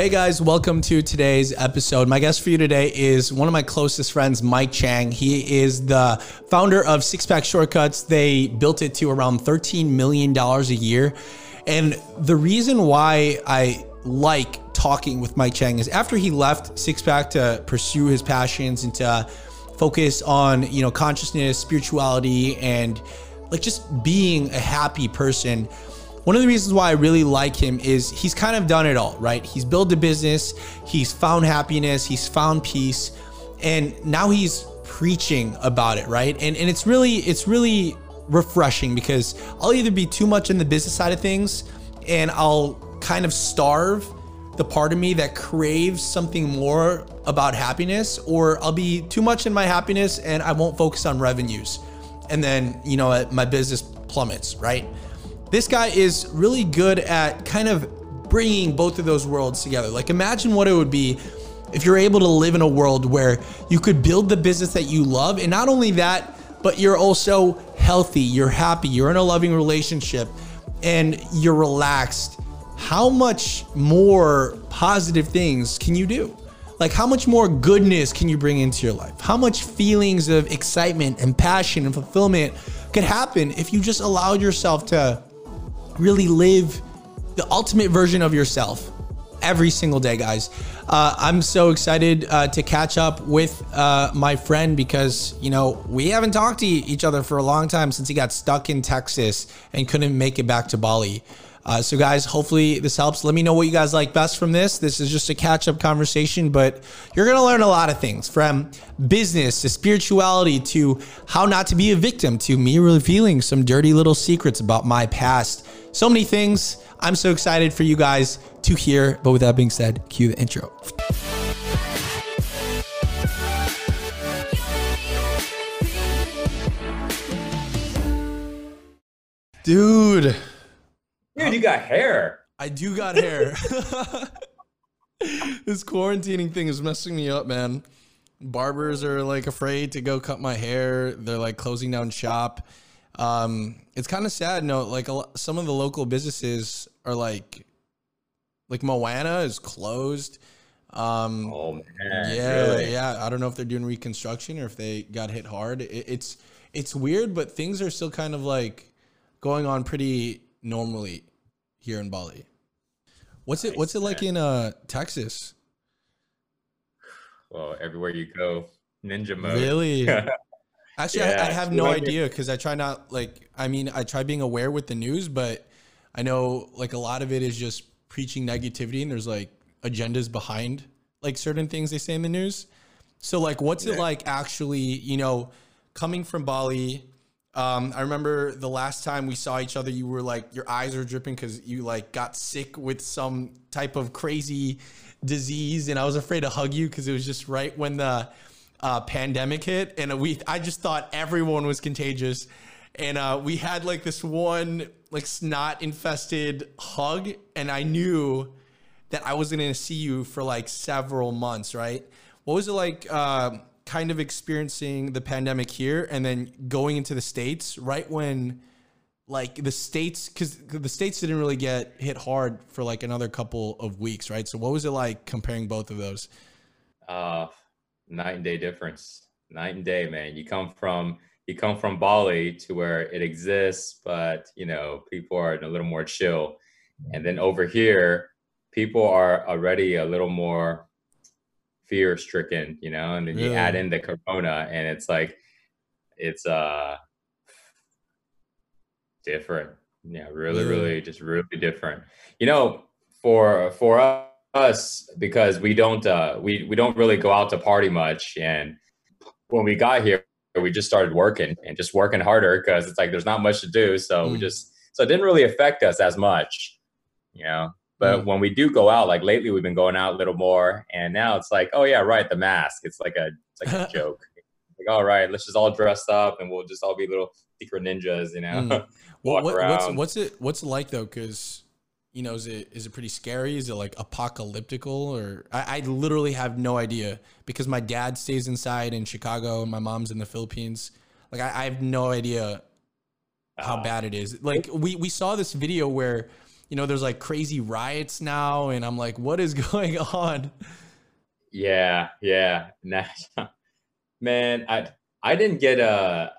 Hey guys, welcome to today's episode. My guest for you today is one of my closest friends, Mike Chang. He is the founder of Six Pack Shortcuts. They built it to around $13 million a year. And the reason why I like talking with Mike Chang is after he left Six Pack to pursue his passions and to focus on, you know, consciousness, spirituality, and like just being a happy person one of the reasons why I really like him is he's kind of done it all, right? He's built a business, he's found happiness, he's found peace, and now he's preaching about it, right? And and it's really it's really refreshing because I'll either be too much in the business side of things and I'll kind of starve the part of me that craves something more about happiness or I'll be too much in my happiness and I won't focus on revenues. And then, you know, my business plummets, right? This guy is really good at kind of bringing both of those worlds together. Like imagine what it would be if you're able to live in a world where you could build the business that you love and not only that, but you're also healthy, you're happy, you're in a loving relationship and you're relaxed. How much more positive things can you do? Like, how much more goodness can you bring into your life? How much feelings of excitement and passion and fulfillment could happen if you just allowed yourself to really live the ultimate version of yourself every single day, guys. Uh, I'm so excited uh, to catch up with uh, my friend because, you know, we haven't talked to each other for a long time since he got stuck in Texas and couldn't make it back to Bali. Uh, so, guys, hopefully this helps. Let me know what you guys like best from this. This is just a catch up conversation, but you're going to learn a lot of things from business to spirituality to how not to be a victim to me revealing some dirty little secrets about my past. So many things. I'm so excited for you guys to hear. But with that being said, cue the intro. Dude. Dude, you got hair. I do got hair. this quarantining thing is messing me up, man. Barbers are like afraid to go cut my hair. They're like closing down shop. Um, it's kind of sad. No, like a, some of the local businesses are like, like Moana is closed. Um, oh man, yeah, really? yeah. I don't know if they're doing reconstruction or if they got hit hard. It, it's it's weird, but things are still kind of like going on pretty normally here in Bali. What's nice, it What's it like in uh Texas? Well, everywhere you go, ninja mode. Really? Actually, yeah, I, I, have no idea because I try not like. I mean, I try being aware with the news, but I know like a lot of it is just preaching negativity, and there's like agendas behind like certain things they say in the news. So like, what's yeah. it like actually? You know, coming from Bali. Um, I remember the last time we saw each other, you were like your eyes were dripping because you like got sick with some type of crazy disease, and I was afraid to hug you because it was just right when the uh, pandemic hit, and we I just thought everyone was contagious, and uh, we had like this one like snot infested hug, and I knew that I was gonna see you for like several months, right? What was it like? Uh, kind of experiencing the pandemic here and then going into the states right when like the states because the states didn't really get hit hard for like another couple of weeks right so what was it like comparing both of those uh night and day difference. Night and day, man. You come from you come from Bali to where it exists, but you know people are a little more chill, and then over here, people are already a little more fear stricken, you know. And then you add in the corona, and it's like it's uh different. Yeah, really, really, just really different. You know, for for us us because we don't uh, we we don't really go out to party much, and when we got here, we just started working and just working harder because it's like there's not much to do. So mm. we just so it didn't really affect us as much, you know. But mm. when we do go out, like lately, we've been going out a little more, and now it's like, oh yeah, right, the mask. It's like a it's like a joke. Like, all right, let's just all dress up, and we'll just all be little secret ninjas, you know. Mm. Walk what, around. What's, what's it what's it like though? Because you know, is it is it pretty scary? Is it like apocalyptical or I, I literally have no idea because my dad stays inside in Chicago and my mom's in the Philippines. Like I, I have no idea how uh, bad it is. Like we we saw this video where you know, there's like crazy riots now, and I'm like, what is going on? Yeah, yeah. Man, I I didn't get a.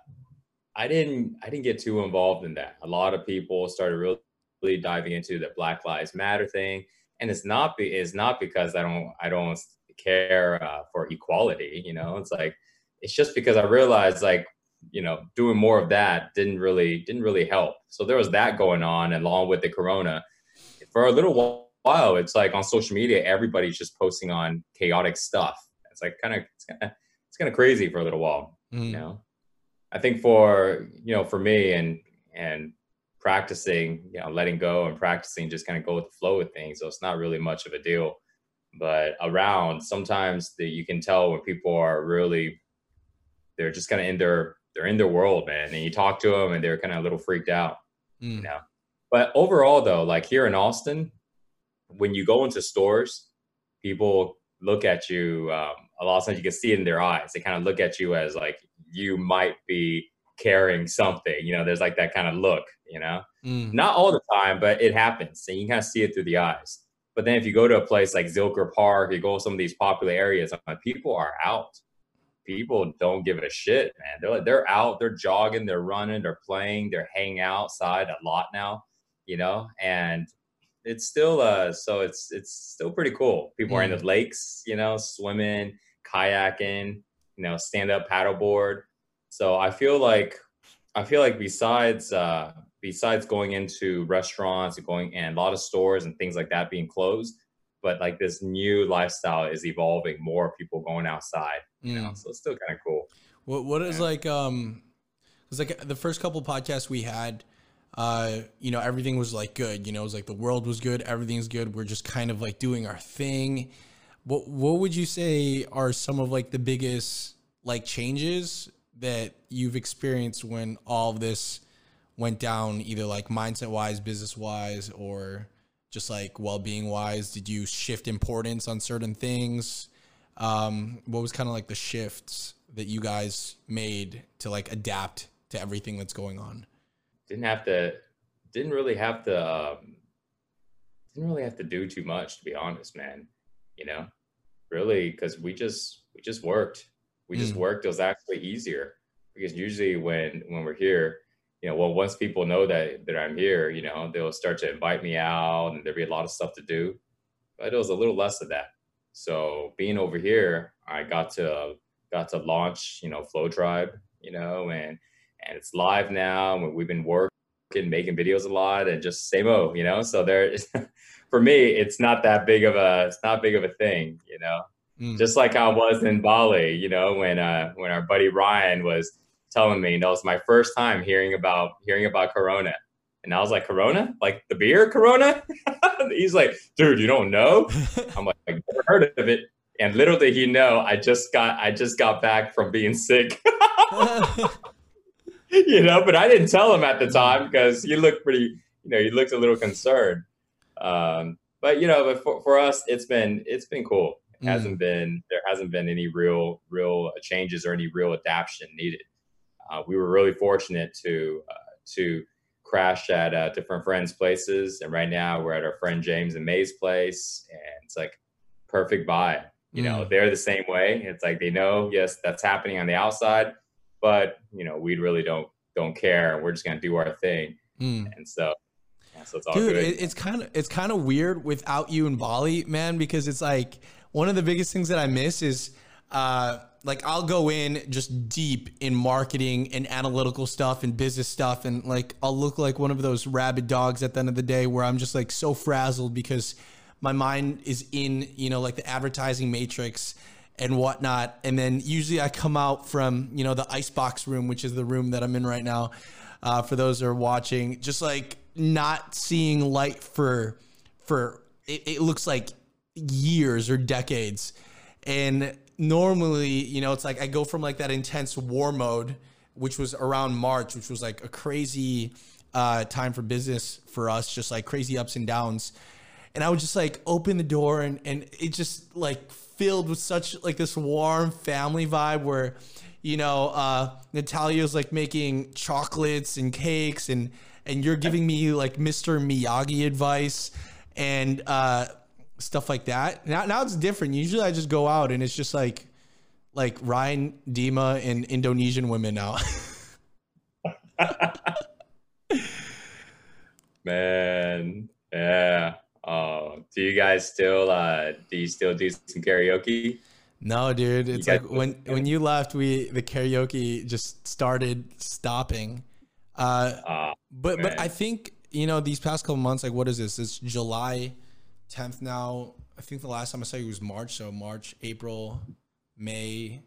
I didn't I didn't get too involved in that. A lot of people started really diving into the Black Lives Matter thing, and it's not be it's not because I don't I don't care uh, for equality. You know, it's like it's just because I realized like you know doing more of that didn't really didn't really help. So there was that going on along with the Corona for a little while. It's like on social media, everybody's just posting on chaotic stuff. It's like kind of it's kind of it's kind of crazy for a little while. Mm. You know, I think for you know for me and and practicing, you know, letting go and practicing, just kind of go with the flow of things. So it's not really much of a deal. But around, sometimes that you can tell when people are really, they're just kind of in their, they're in their world, man. And you talk to them and they're kind of a little freaked out, mm. you know. But overall, though, like here in Austin, when you go into stores, people look at you. Um, a lot of times you can see it in their eyes. They kind of look at you as like you might be carrying something. You know, there's like that kind of look, you know, mm. not all the time, but it happens. And you kind of see it through the eyes. But then if you go to a place like Zilker Park, you go to some of these popular areas, like, people are out. People don't give a shit, man. They're like, they're out, they're jogging, they're running, they're playing, they're hanging outside a lot now, you know, and it's still uh so it's it's still pretty cool. People mm. are in the mm. lakes, you know, swimming, kayaking, you know, stand up paddleboard so I feel like I feel like besides uh, besides going into restaurants and going and a lot of stores and things like that being closed, but like this new lifestyle is evolving. More people going outside, you mm. know. So it's still kind of cool. What what is yeah. like um, it's like the first couple podcasts we had. Uh, you know, everything was like good. You know, it was like the world was good, everything's good. We're just kind of like doing our thing. What what would you say are some of like the biggest like changes that you've experienced when all this went down, either like mindset wise, business wise, or just like well being wise? Did you shift importance on certain things? Um, what was kind of like the shifts that you guys made to like adapt to everything that's going on? Didn't have to, didn't really have to, um, didn't really have to do too much to be honest, man. You know, really, because we just we just worked we just mm. worked. It was actually easier because usually when when we're here, you know, well, once people know that that I'm here, you know, they'll start to invite me out, and there'll be a lot of stuff to do. But it was a little less of that. So being over here, I got to got to launch, you know, Flow Tribe, you know, and and it's live now. We've been working, making videos a lot, and just same old, you know. So there, for me, it's not that big of a it's not big of a thing, you know. Mm. Just like I was in Bali, you know, when uh, when our buddy Ryan was telling me, that was my first time hearing about hearing about Corona. And I was like, Corona? Like the beer Corona? He's like, dude, you don't know? I'm like, I've never heard of it. And little did he know, I just got I just got back from being sick. you know, but I didn't tell him at the time because he looked pretty, you know, he looked a little concerned. Um, but you know, but for, for us, it's been it's been cool mm. hasn't been there hasn't been any real real changes or any real adaptation needed. Uh, we were really fortunate to uh, to crash at uh, different friends' places, and right now we're at our friend James and May's place, and it's like perfect vibe. You know, mm. they're the same way. It's like they know, yes, that's happening on the outside, but you know, we really don't don't care. We're just gonna do our thing, mm. and so so it's Dude, good. it's kind of it's kind of weird without you in Bali, man, because it's like one of the biggest things that I miss is uh, like I'll go in just deep in marketing and analytical stuff and business stuff, and like I'll look like one of those rabid dogs at the end of the day where I'm just like so frazzled because my mind is in you know like the advertising matrix and whatnot. And then usually I come out from you know the icebox room, which is the room that I'm in right now. Uh, for those that are watching, just like not seeing light for for it, it looks like years or decades. And normally, you know, it's like I go from like that intense war mode, which was around March, which was like a crazy uh, time for business for us, just like crazy ups and downs. And I would just like open the door and, and it just like filled with such like this warm family vibe where, you know, uh, Natalia's like making chocolates and cakes and and you're giving me like Mr. Miyagi advice and uh, stuff like that. Now, now it's different. Usually, I just go out and it's just like like Ryan Dima and Indonesian women now. Man, yeah. Oh, do you guys still uh do you still do some karaoke? No, dude. It's like when when you left, we the karaoke just started stopping. Uh, uh but man. but I think you know these past couple months, like what is this? It's July 10th now. I think the last time I saw you was March, so March, April, May,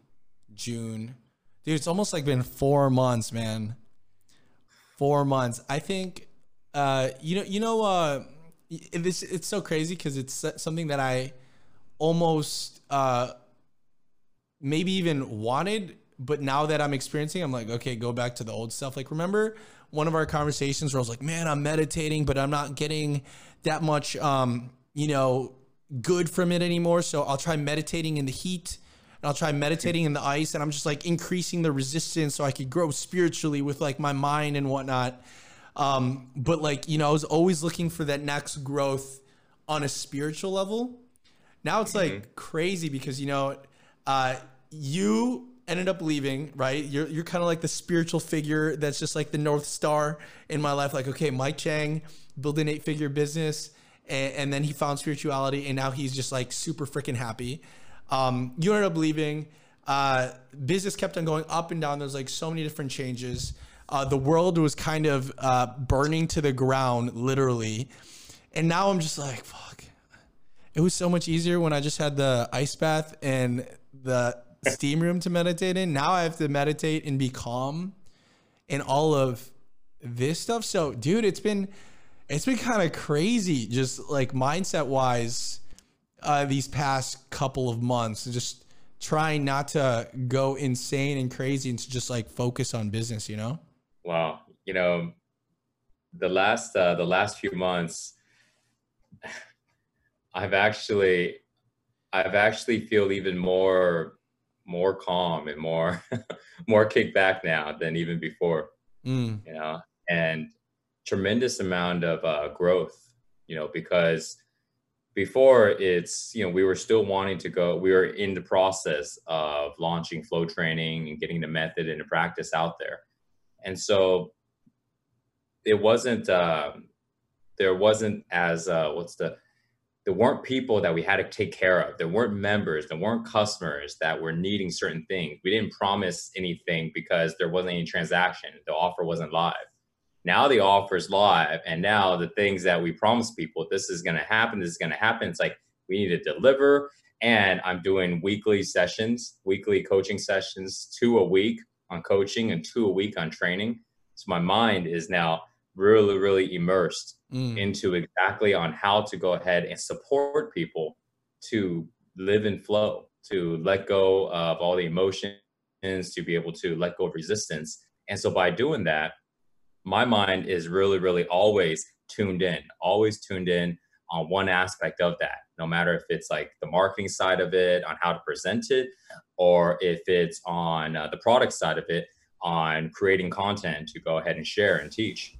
June. Dude, it's almost like been four months, man. Four months. I think uh, you know, you know, uh, this it's so crazy because it's something that I almost uh, maybe even wanted, but now that I'm experiencing, I'm like, okay, go back to the old stuff. Like, remember one of our conversations where I was like, man, I'm meditating, but I'm not getting that much, um, you know, good from it anymore. So I'll try meditating in the heat. And I'll try meditating in the ice, and I'm just like increasing the resistance so I could grow spiritually with like my mind and whatnot. Um, but like, you know, I was always looking for that next growth on a spiritual level. Now it's like mm-hmm. crazy because, you know, uh, you ended up leaving, right? You're, you're kind of like the spiritual figure that's just like the North Star in my life. Like, okay, Mike Chang built an eight figure business and, and, then he found spirituality and now he's just like super freaking happy. Um, you ended up leaving. Uh, business kept on going up and down. There's like so many different changes. Uh, the world was kind of uh, burning to the ground, literally. And now I'm just like, fuck. It was so much easier when I just had the ice bath and the steam room to meditate in. Now I have to meditate and be calm and all of this stuff. So, dude, it's been it's been kind of crazy, just like mindset wise, uh, these past couple of months. Just trying not to go insane and crazy and to just like focus on business, you know. Wow, you know, the last uh, the last few months, I've actually, I've actually feel even more more calm and more more kicked back now than even before. Mm. You know, and tremendous amount of uh, growth. You know, because before it's you know we were still wanting to go we were in the process of launching flow training and getting the method into practice out there. And so it wasn't um, there wasn't as uh, what's the there weren't people that we had to take care of. There weren't members there weren't customers that were needing certain things. We didn't promise anything because there wasn't any transaction. The offer wasn't live now the offer is live and now the things that we promised people this is going to happen this is going to happen it's like we need to deliver and i'm doing weekly sessions weekly coaching sessions two a week on coaching and two a week on training. So my mind is now really, really immersed mm. into exactly on how to go ahead and support people to live in flow, to let go of all the emotions, to be able to let go of resistance. And so by doing that, my mind is really, really always tuned in, always tuned in on one aspect of that, no matter if it's like the marketing side of it, on how to present it, or if it's on uh, the product side of it, on creating content to go ahead and share and teach.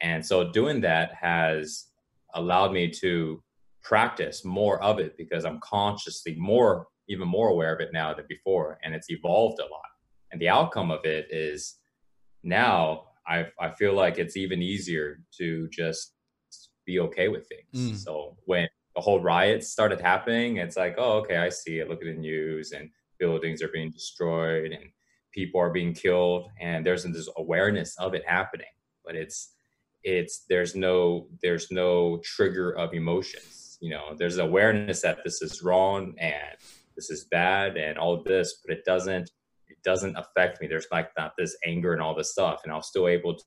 And so doing that has allowed me to practice more of it because I'm consciously more, even more aware of it now than before. And it's evolved a lot. And the outcome of it is now I, I feel like it's even easier to just be okay with things. Mm. So when the whole riots started happening, it's like, oh, okay, I see it. Look at the news, and buildings are being destroyed, and people are being killed, and there's this awareness of it happening. But it's it's there's no there's no trigger of emotions. You know, there's awareness that this is wrong and this is bad and all of this, but it doesn't doesn't affect me. There's like not this anger and all this stuff, and I'm still able to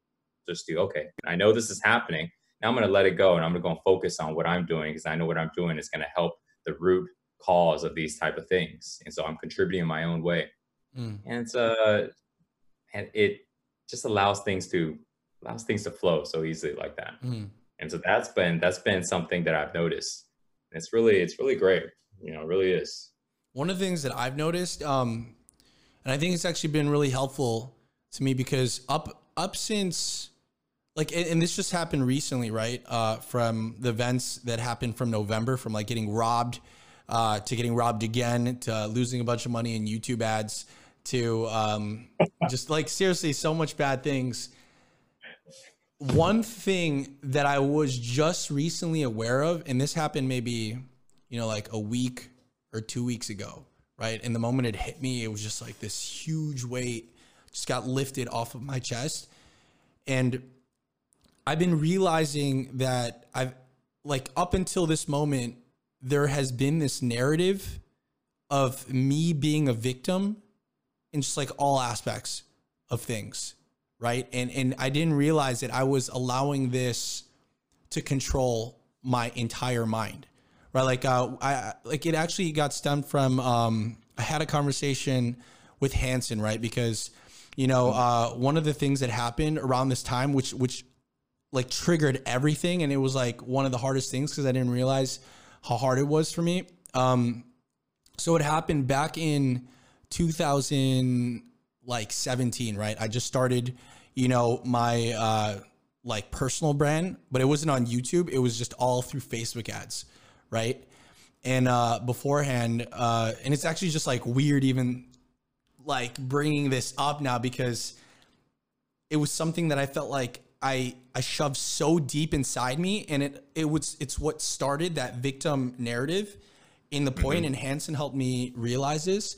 just do okay. I know this is happening now I'm going to let it go and I'm going to go and focus on what I'm doing because I know what I'm doing is going to help the root cause of these type of things. And so I'm contributing in my own way. Mm. And it's uh and it just allows things to allows things to flow so easily like that. Mm. And so that's been that's been something that I've noticed. And it's really it's really great. You know, it really is. One of the things that I've noticed, um, and I think it's actually been really helpful to me because up up since like and, and this just happened recently, right? Uh, from the events that happened from November, from like getting robbed uh, to getting robbed again to losing a bunch of money in YouTube ads to um, just like seriously so much bad things. One thing that I was just recently aware of, and this happened maybe you know like a week or two weeks ago, right? And the moment it hit me, it was just like this huge weight just got lifted off of my chest, and I've been realizing that I've like up until this moment, there has been this narrative of me being a victim in just like all aspects of things, right? And and I didn't realize that I was allowing this to control my entire mind, right? Like uh, I like it actually got stemmed from um, I had a conversation with Hanson, right? Because you know uh, one of the things that happened around this time, which which like triggered everything and it was like one of the hardest things because I didn't realize how hard it was for me. Um, so it happened back in 2000 like 17, right? I just started, you know, my uh like personal brand, but it wasn't on YouTube. It was just all through Facebook ads, right? And uh beforehand, uh and it's actually just like weird even like bringing this up now because it was something that I felt like I I shoved so deep inside me, and it it was it's what started that victim narrative in the point, mm-hmm. and Hanson helped me realize this.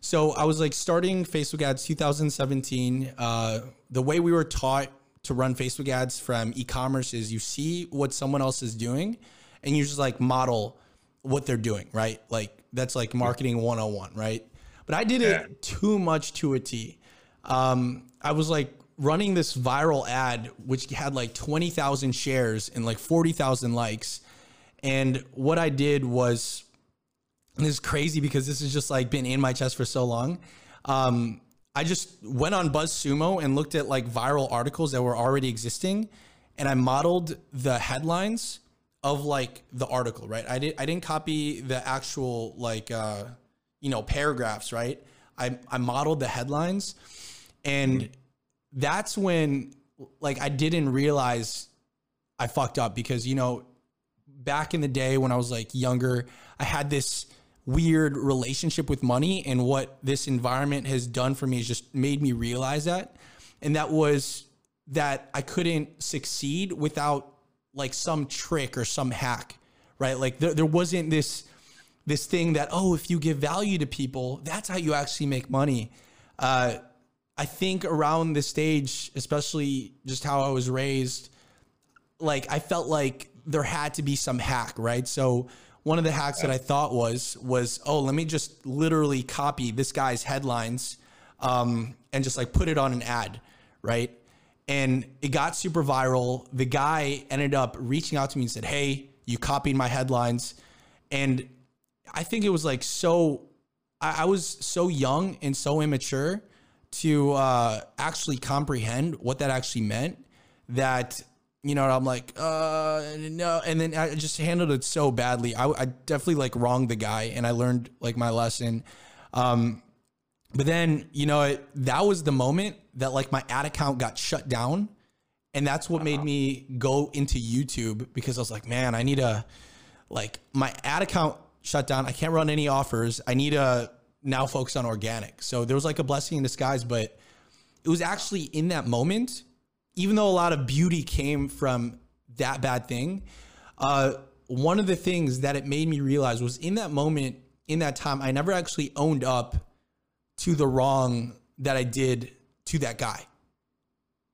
So I was like starting Facebook ads 2017. Uh, the way we were taught to run Facebook ads from e-commerce is you see what someone else is doing, and you just like model what they're doing, right? Like that's like marketing 101, right? But I did it too much to a T. Um, I was like running this viral ad, which had like 20,000 shares and like 40,000 likes. And what I did was, this is crazy because this has just like been in my chest for so long. Um, I just went on BuzzSumo and looked at like viral articles that were already existing, and I modeled the headlines of like the article. Right, I did. I didn't copy the actual like uh, you know paragraphs. Right, I I modeled the headlines, and that's when like I didn't realize I fucked up because you know back in the day when I was like younger, I had this weird relationship with money and what this environment has done for me has just made me realize that and that was that I couldn't succeed without like some trick or some hack, right? Like there, there wasn't this this thing that oh if you give value to people that's how you actually make money. Uh, I think around this stage, especially just how I was raised, like I felt like there had to be some hack, right? So one of the hacks that I thought was was oh, let me just literally copy this guy's headlines um, and just like put it on an ad, right? And it got super viral. The guy ended up reaching out to me and said, "Hey, you copied my headlines," and I think it was like so. I, I was so young and so immature to uh, actually comprehend what that actually meant that you know i'm like uh no and then i just handled it so badly i, I definitely like wronged the guy and i learned like my lesson um but then you know it, that was the moment that like my ad account got shut down and that's what made me go into youtube because i was like man i need a like my ad account shut down. I can't run any offers. I need a now focus on organic. So there was like a blessing in disguise, but it was actually in that moment, even though a lot of beauty came from that bad thing, uh, one of the things that it made me realize was in that moment, in that time, I never actually owned up to the wrong that I did to that guy.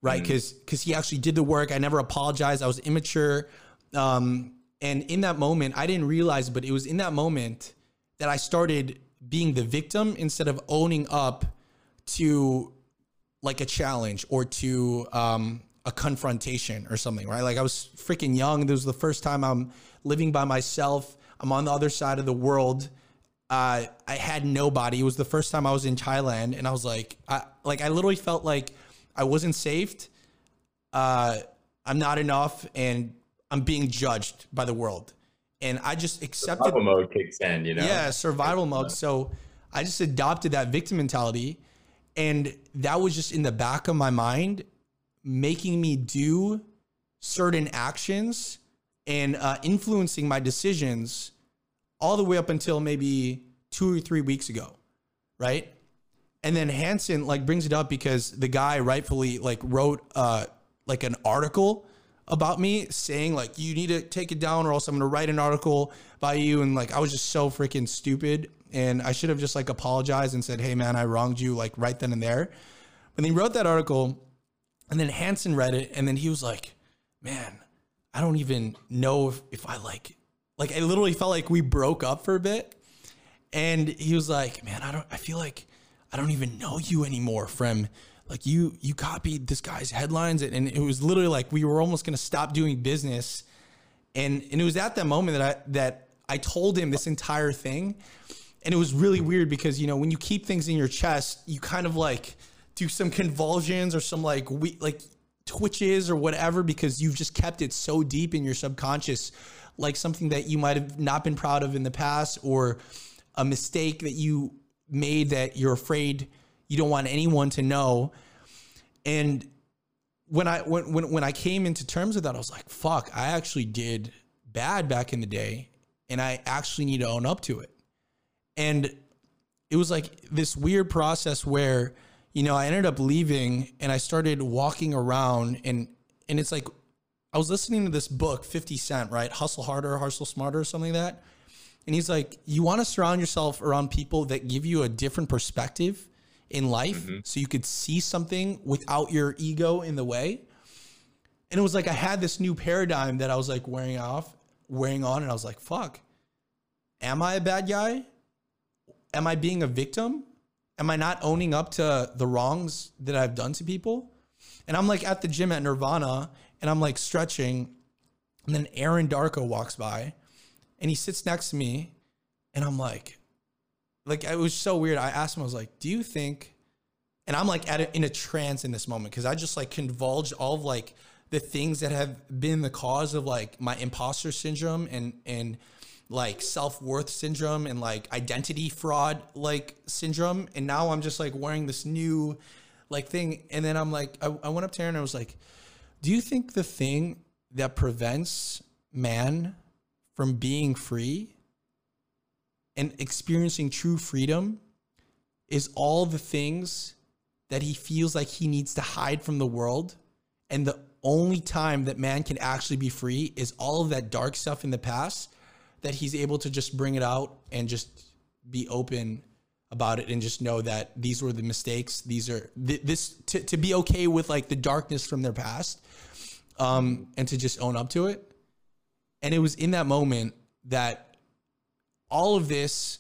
Right. Mm. Cause, cause he actually did the work. I never apologized. I was immature. Um, and in that moment, I didn't realize, but it was in that moment that I started being the victim instead of owning up to like a challenge or to um, a confrontation or something, right? Like I was freaking young. This was the first time I'm living by myself. I'm on the other side of the world. Uh, I had nobody. It was the first time I was in Thailand, and I was like, I like I literally felt like I wasn't saved. Uh, I'm not enough, and I'm being judged by the world and I just accepted survival mode kicks in, you know. Yeah, survival mode. So I just adopted that victim mentality, and that was just in the back of my mind, making me do certain actions and uh, influencing my decisions all the way up until maybe two or three weeks ago, right? And then Hanson like brings it up because the guy rightfully like wrote uh like an article about me saying like you need to take it down or else I'm gonna write an article by you and like I was just so freaking stupid and I should have just like apologized and said hey man I wronged you like right then and there. And he wrote that article and then Hanson read it and then he was like man I don't even know if, if I like like I literally felt like we broke up for a bit. And he was like man I don't I feel like I don't even know you anymore from like you you copied this guy's headlines. And it was literally like we were almost to stop doing business. And and it was at that moment that I that I told him this entire thing. And it was really weird because you know when you keep things in your chest you kind of like do some convulsions or some like we like twitches or whatever because you've just kept it so deep in your subconscious like something that you might have not been proud of in the past or a mistake that you made that you're afraid you don't want anyone to know. And when I when when when I came into terms with that, I was like, fuck, I actually did bad back in the day and I actually need to own up to it. And it was like this weird process where, you know, I ended up leaving and I started walking around and and it's like I was listening to this book, 50 Cent, right? Hustle Harder, Hustle Smarter, or something like that. And he's like, you want to surround yourself around people that give you a different perspective in life mm-hmm. so you could see something without your ego in the way. And it was like I had this new paradigm that I was like wearing off, wearing on, and I was like, fuck, am I a bad guy? Am I being a victim? Am I not owning up to the wrongs that I've done to people? And I'm like at the gym at Nirvana and I'm like stretching. And then Aaron Darko walks by and he sits next to me and I'm like, like it was so weird. I asked him, I was like, "Do you think?" And I'm like at a, in a trance in this moment because I just like convulged all of like the things that have been the cause of like my imposter syndrome and and like self-worth syndrome and like identity fraud like syndrome and now i'm just like wearing this new like thing and then i'm like i, I went up to her and i was like do you think the thing that prevents man from being free and experiencing true freedom is all the things that he feels like he needs to hide from the world. And the only time that man can actually be free is all of that dark stuff in the past that he's able to just bring it out and just be open about it and just know that these were the mistakes. These are th- this to, to be okay with like the darkness from their past um, and to just own up to it. And it was in that moment that all of this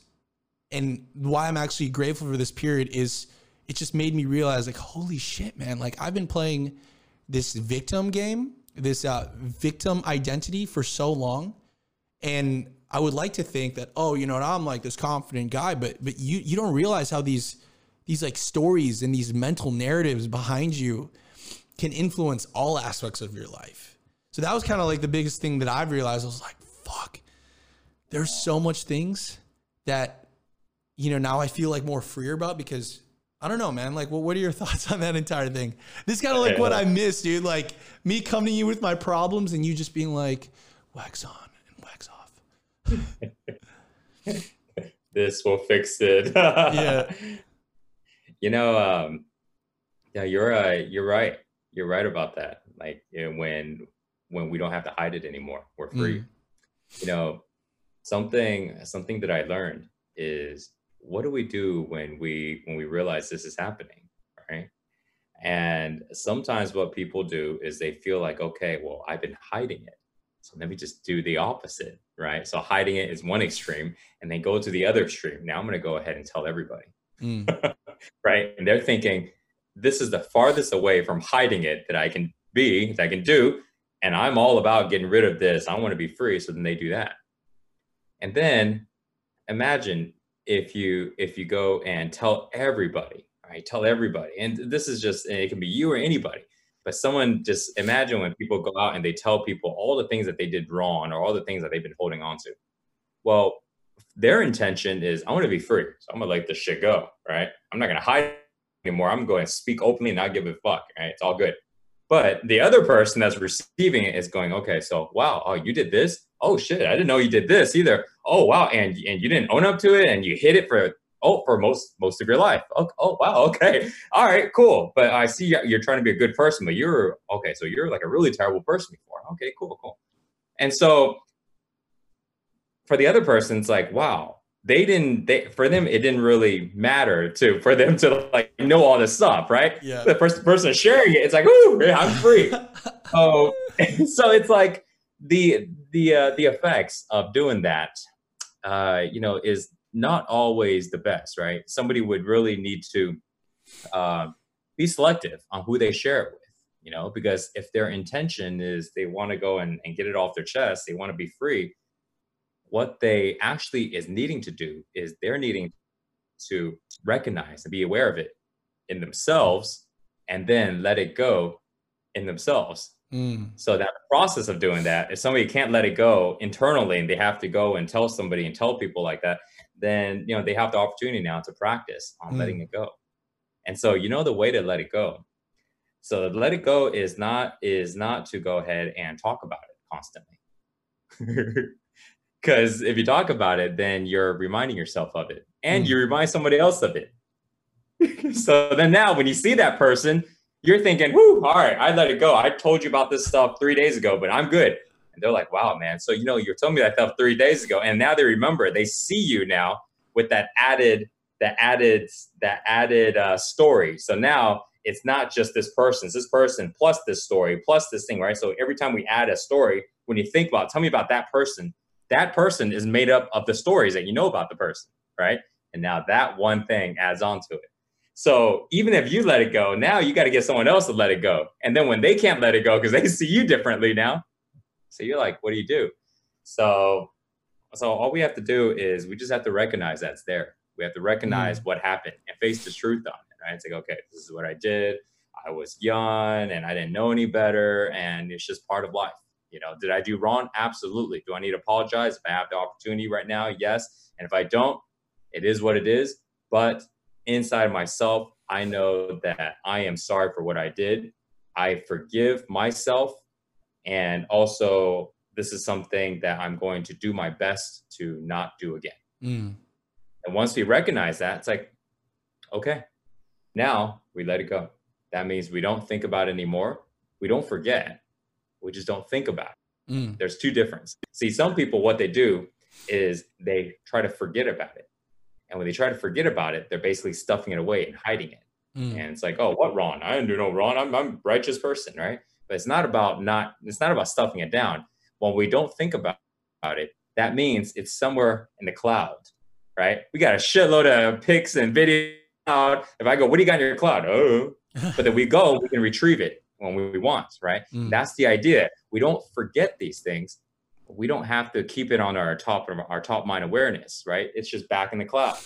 and why I'm actually grateful for this period is it just made me realize like holy shit man like I've been playing this victim game this uh, victim identity for so long and I would like to think that oh you know I'm like this confident guy but but you you don't realize how these these like stories and these mental narratives behind you can influence all aspects of your life so that was kind of like the biggest thing that I've realized I was like fuck there's so much things that you know now I feel like more freer about because I don't know, man. Like, well, what are your thoughts on that entire thing? This is kind of like what I miss, dude. Like me coming to you with my problems and you just being like, wax on and wax off. this will fix it. yeah. You know, um, yeah, you're uh, you're right. You're right about that. Like you know, when when we don't have to hide it anymore, we're free. Mm. You know, something something that I learned is what do we do when we when we realize this is happening, right? And sometimes what people do is they feel like, okay, well, I've been hiding it. So let me just do the opposite, right? So hiding it is one extreme, and they go to the other extreme. Now I'm going to go ahead and tell everybody, mm. right? And they're thinking, this is the farthest away from hiding it that I can be, that I can do, and I'm all about getting rid of this. I want to be free. So then they do that. And then imagine if you if you go and tell everybody, right? Tell everybody. And this is just it can be you or anybody. But someone just imagine when people go out and they tell people all the things that they did wrong or all the things that they've been holding on to. Well, their intention is I want to be free. So I'm gonna let this shit go, right? I'm not gonna hide anymore. I'm going to speak openly and not give a fuck. Right? It's all good. But the other person that's receiving it is going, okay, so wow, oh, you did this? Oh shit, I didn't know you did this either. Oh wow, and and you didn't own up to it, and you hid it for oh for most most of your life. Oh, oh wow, okay, all right, cool. But I see you're trying to be a good person, but you're okay. So you're like a really terrible person before. Okay, cool, cool. And so for the other person, it's like, wow, they didn't they for them it didn't really matter to for them to like know all this stuff right yeah the first person sharing it it's like ooh i'm free oh so it's like the the uh, the effects of doing that uh you know is not always the best right somebody would really need to uh, be selective on who they share it with you know because if their intention is they want to go and, and get it off their chest they want to be free what they actually is needing to do is they're needing to recognize and be aware of it in themselves and then let it go in themselves mm. so that process of doing that if somebody can't let it go internally and they have to go and tell somebody and tell people like that then you know they have the opportunity now to practice on mm. letting it go and so you know the way to let it go so let it go is not is not to go ahead and talk about it constantly Because if you talk about it, then you're reminding yourself of it and mm. you remind somebody else of it. so then now when you see that person, you're thinking, whoo, all right, I let it go. I told you about this stuff three days ago, but I'm good. And they're like, wow, man. So, you know, you're telling me that stuff three days ago. And now they remember, they see you now with that added, that added, that added uh, story. So now it's not just this person, it's this person plus this story, plus this thing, right? So every time we add a story, when you think about, tell me about that person, that person is made up of the stories that you know about the person, right? And now that one thing adds on to it. So even if you let it go, now you got to get someone else to let it go. And then when they can't let it go because they see you differently now, so you're like, what do you do? So, so all we have to do is we just have to recognize that's there. We have to recognize mm. what happened and face the truth on it, right? It's like, okay, this is what I did. I was young and I didn't know any better, and it's just part of life. You know, did I do wrong? Absolutely. Do I need to apologize if I have the opportunity right now? Yes. And if I don't, it is what it is. But inside myself, I know that I am sorry for what I did. I forgive myself. And also, this is something that I'm going to do my best to not do again. Mm. And once we recognize that, it's like, okay, now we let it go. That means we don't think about it anymore. We don't forget we just don't think about it. Mm. There's two differences. See, some people, what they do is they try to forget about it. And when they try to forget about it, they're basically stuffing it away and hiding it. Mm. And it's like, oh, what wrong? I didn't do no wrong. I'm, I'm a righteous person, right? But it's not about not, it's not about stuffing it down. When we don't think about, about it, that means it's somewhere in the cloud, right? We got a shitload of pics and videos. If I go, what do you got in your cloud? Oh, but then we go, we can retrieve it when we want, right? Mm. That's the idea. We don't forget these things. We don't have to keep it on our top of our top mind awareness, right? It's just back in the cloud.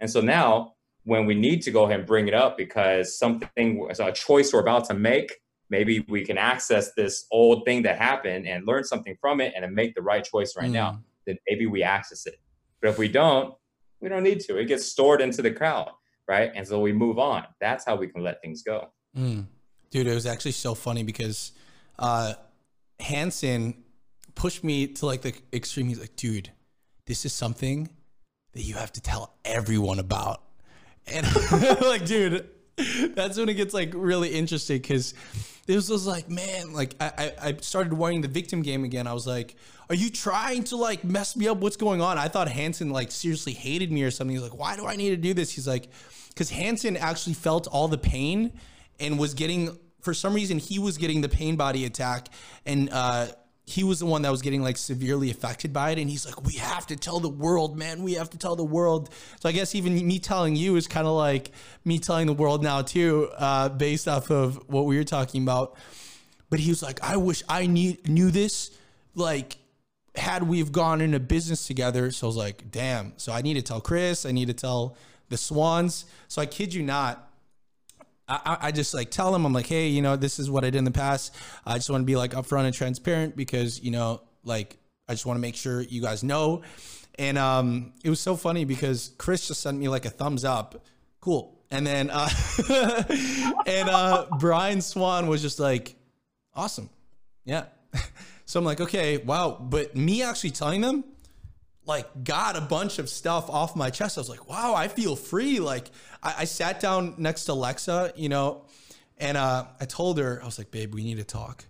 And so now when we need to go ahead and bring it up because something a choice we're about to make, maybe we can access this old thing that happened and learn something from it and then make the right choice right mm. now, then maybe we access it. But if we don't, we don't need to. It gets stored into the crowd right? And so we move on. That's how we can let things go. Mm. Dude, it was actually so funny because uh, Hanson pushed me to like the extreme. He's like, dude, this is something that you have to tell everyone about. And like, dude, that's when it gets like really interesting because this was like, man, like I, I started wanting the victim game again. I was like, are you trying to like mess me up? What's going on? I thought Hanson like seriously hated me or something. He's like, why do I need to do this? He's like, because Hanson actually felt all the pain and was getting for some reason he was getting the pain body attack and uh, he was the one that was getting like severely affected by it and he's like we have to tell the world man. We have to tell the world. So i guess even me telling you is kind of like me telling the world now too uh, based off of what we were talking about. But he was like i wish i need, knew this like had we've gone into business together. So i was like damn. So i need to tell chris. I need to tell the swans. So i kid you not I, just like tell them I'm like, hey, you know, this is what I did in the past. I just want to be like upfront and transparent because you know, like I just want to make sure you guys know. And um, it was so funny because Chris just sent me like a thumbs up. Cool. And then uh, and uh, Brian Swan was just like, Awesome. Yeah. so I'm like, okay, wow. But me actually telling them, like, got a bunch of stuff off my chest. I was like, wow, I feel free. Like, I, I sat down next to Alexa, you know, and uh, I told her, I was like, babe, we need to talk.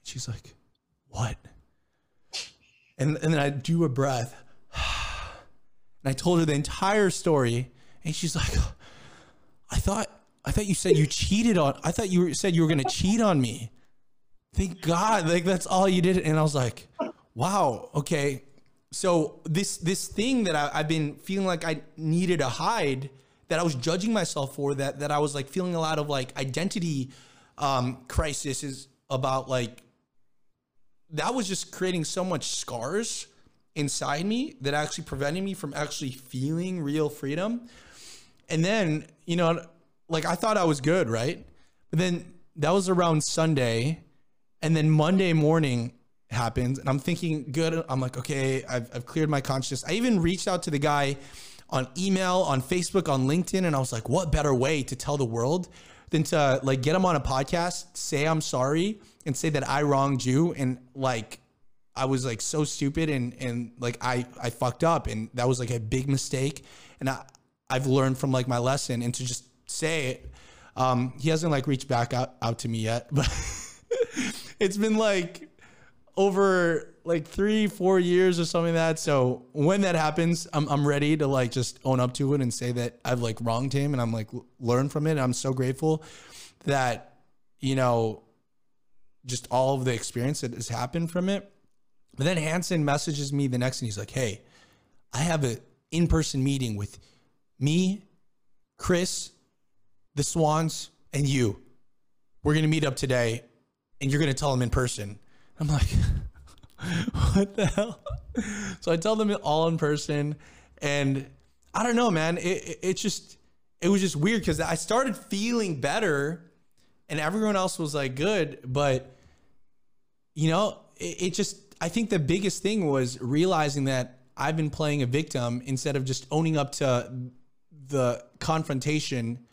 And she's like, what? And, and then I do a breath. And I told her the entire story. And she's like, I thought, I thought you said you cheated on, I thought you said you were going to cheat on me. Thank God. Like that's all you did. And I was like, wow. Okay. So this, this thing that I, I've been feeling like I needed to hide that I was judging myself for that, that I was like feeling a lot of like identity, um, crisis is about like, that was just creating so much scars inside me that actually prevented me from actually feeling real freedom. And then, you know, like I thought I was good, right? But then that was around Sunday. And then Monday morning happens, and I'm thinking, good. I'm like, okay, I've, I've cleared my conscience. I even reached out to the guy on email, on Facebook, on LinkedIn, and I was like, what better way to tell the world than to like get him on a podcast, say I'm sorry, and say that I wronged you, and like I was like so stupid and and like I I fucked up. And that was like a big mistake. And I I've learned from like my lesson and to just say it. Um he hasn't like reached back out out to me yet but it's been like over like 3 4 years or something like that so when that happens I'm I'm ready to like just own up to it and say that I've like wronged him and I'm like learn from it I'm so grateful that you know just all of the experience that has happened from it but then Hanson messages me the next and he's like, Hey, I have an in person meeting with me, Chris, the Swans, and you. We're going to meet up today and you're going to tell them in person. I'm like, What the hell? So I tell them all in person. And I don't know, man. It, it, it just, it was just weird because I started feeling better and everyone else was like good. But, you know, it, it just, I think the biggest thing was realizing that I've been playing a victim instead of just owning up to the confrontation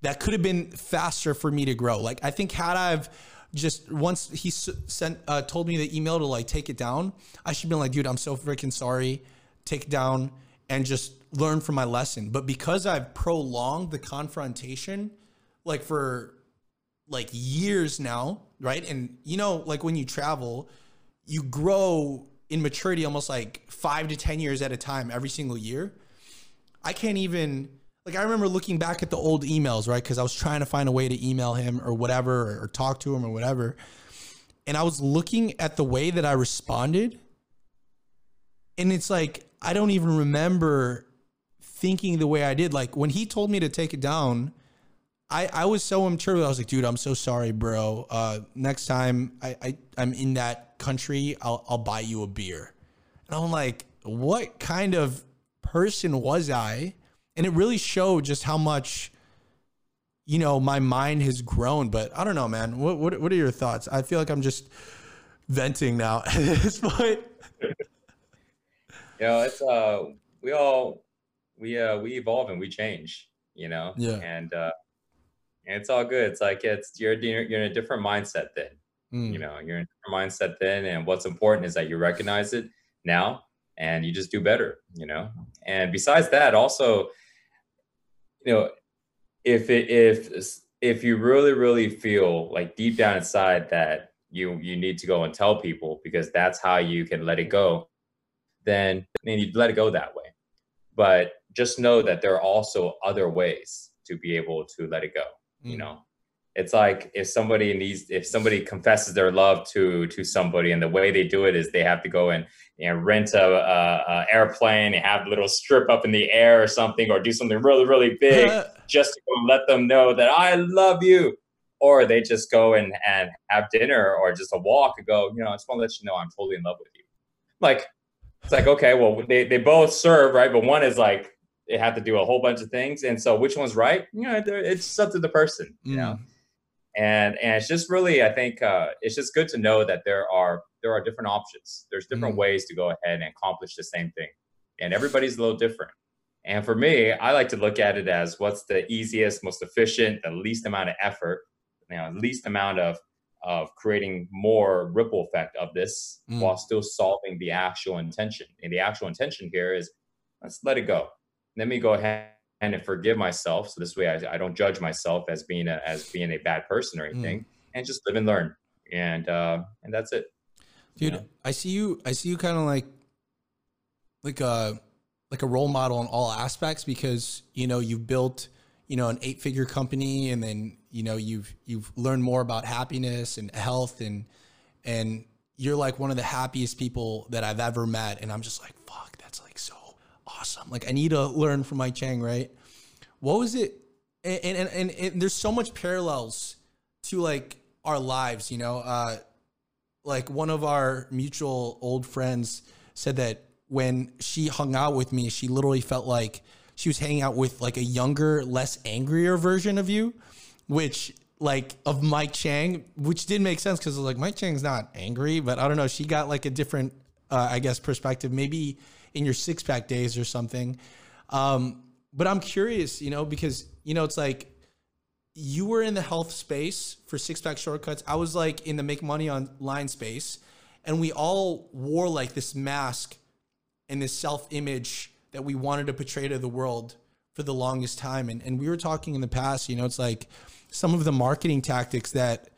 that could have been faster for me to grow. Like I think had I've just once he sent uh, told me the email to like take it down, I should be like, dude, I'm so freaking sorry. Take down and just learn from my lesson. But because I've prolonged the confrontation, like for like years now, right? And you know, like when you travel, you grow in maturity almost like five to 10 years at a time every single year. I can't even, like, I remember looking back at the old emails, right? Because I was trying to find a way to email him or whatever, or, or talk to him or whatever. And I was looking at the way that I responded. And it's like, I don't even remember thinking the way I did. Like, when he told me to take it down, I, I was so immature. I was like, dude, I'm so sorry, bro. Uh, next time I, I, I'm in that country, I'll, I'll buy you a beer. And I'm like, what kind of person was I? And it really showed just how much, you know, my mind has grown. But I don't know, man. What, what, what are your thoughts? I feel like I'm just venting now at this point. you know, it's, uh, we all, we, uh, we evolve and we change, you know? Yeah. And, uh, and it's all good. It's like, it's, you're, you're in a different mindset then Mm. You know, you're in your mindset then, and what's important is that you recognize it now and you just do better. You know, and besides that, also, you know, if it if if you really really feel like deep down inside that you you need to go and tell people because that's how you can let it go, then then you let it go that way. But just know that there are also other ways to be able to let it go. Mm. You know, it's like if somebody needs if somebody confesses their love to to somebody and the way they do it is they have to go and you know, rent a, a, a airplane and have a little strip up in the air or something or do something really really big just to let them know that i love you. Or they just go and and have dinner or just a walk and go you know i just want to let you know i'm totally in love with you. Like it's like okay well they, they both serve right? But one is like they have to do a whole bunch of things. And so which one's right? You know it's up to the person you know? Mm and and it's just really i think uh, it's just good to know that there are there are different options there's different mm. ways to go ahead and accomplish the same thing and everybody's a little different and for me i like to look at it as what's the easiest most efficient the least amount of effort you know least amount of of creating more ripple effect of this mm. while still solving the actual intention. And the actual intention here is let's let it go. Let me go ahead and forgive myself. So this way I, I don't judge myself as being a, as being a bad person or anything mm. and just live and learn. And, uh, and that's it. Dude? I see you, I see you kind of like, like a, like a role model in all aspects because, you know, you've built, you know, an eight figure company and then, you know, you've, you've learned more about happiness and health and, and you're like one of the happiest people that I've ever met. And I'm just like, fuck, that's like so awesome. Like I need to learn from Mike Chang, right? What was it? And, and, and, and there's so much parallels to like our lives, you know, uh, like one of our mutual old friends said that when she hung out with me, she literally felt like she was hanging out with like a younger, less angrier version of you, which like of Mike Chang, which did make sense because like Mike Chang's not angry, but I don't know. She got like a different, uh, I guess, perspective. Maybe in your six pack days or something. Um, but I'm curious, you know, because you know it's like you were in the health space for six pack shortcuts. I was like in the make money online space, and we all wore like this mask and this self image that we wanted to portray to the world for the longest time. And and we were talking in the past, you know, it's like some of the marketing tactics that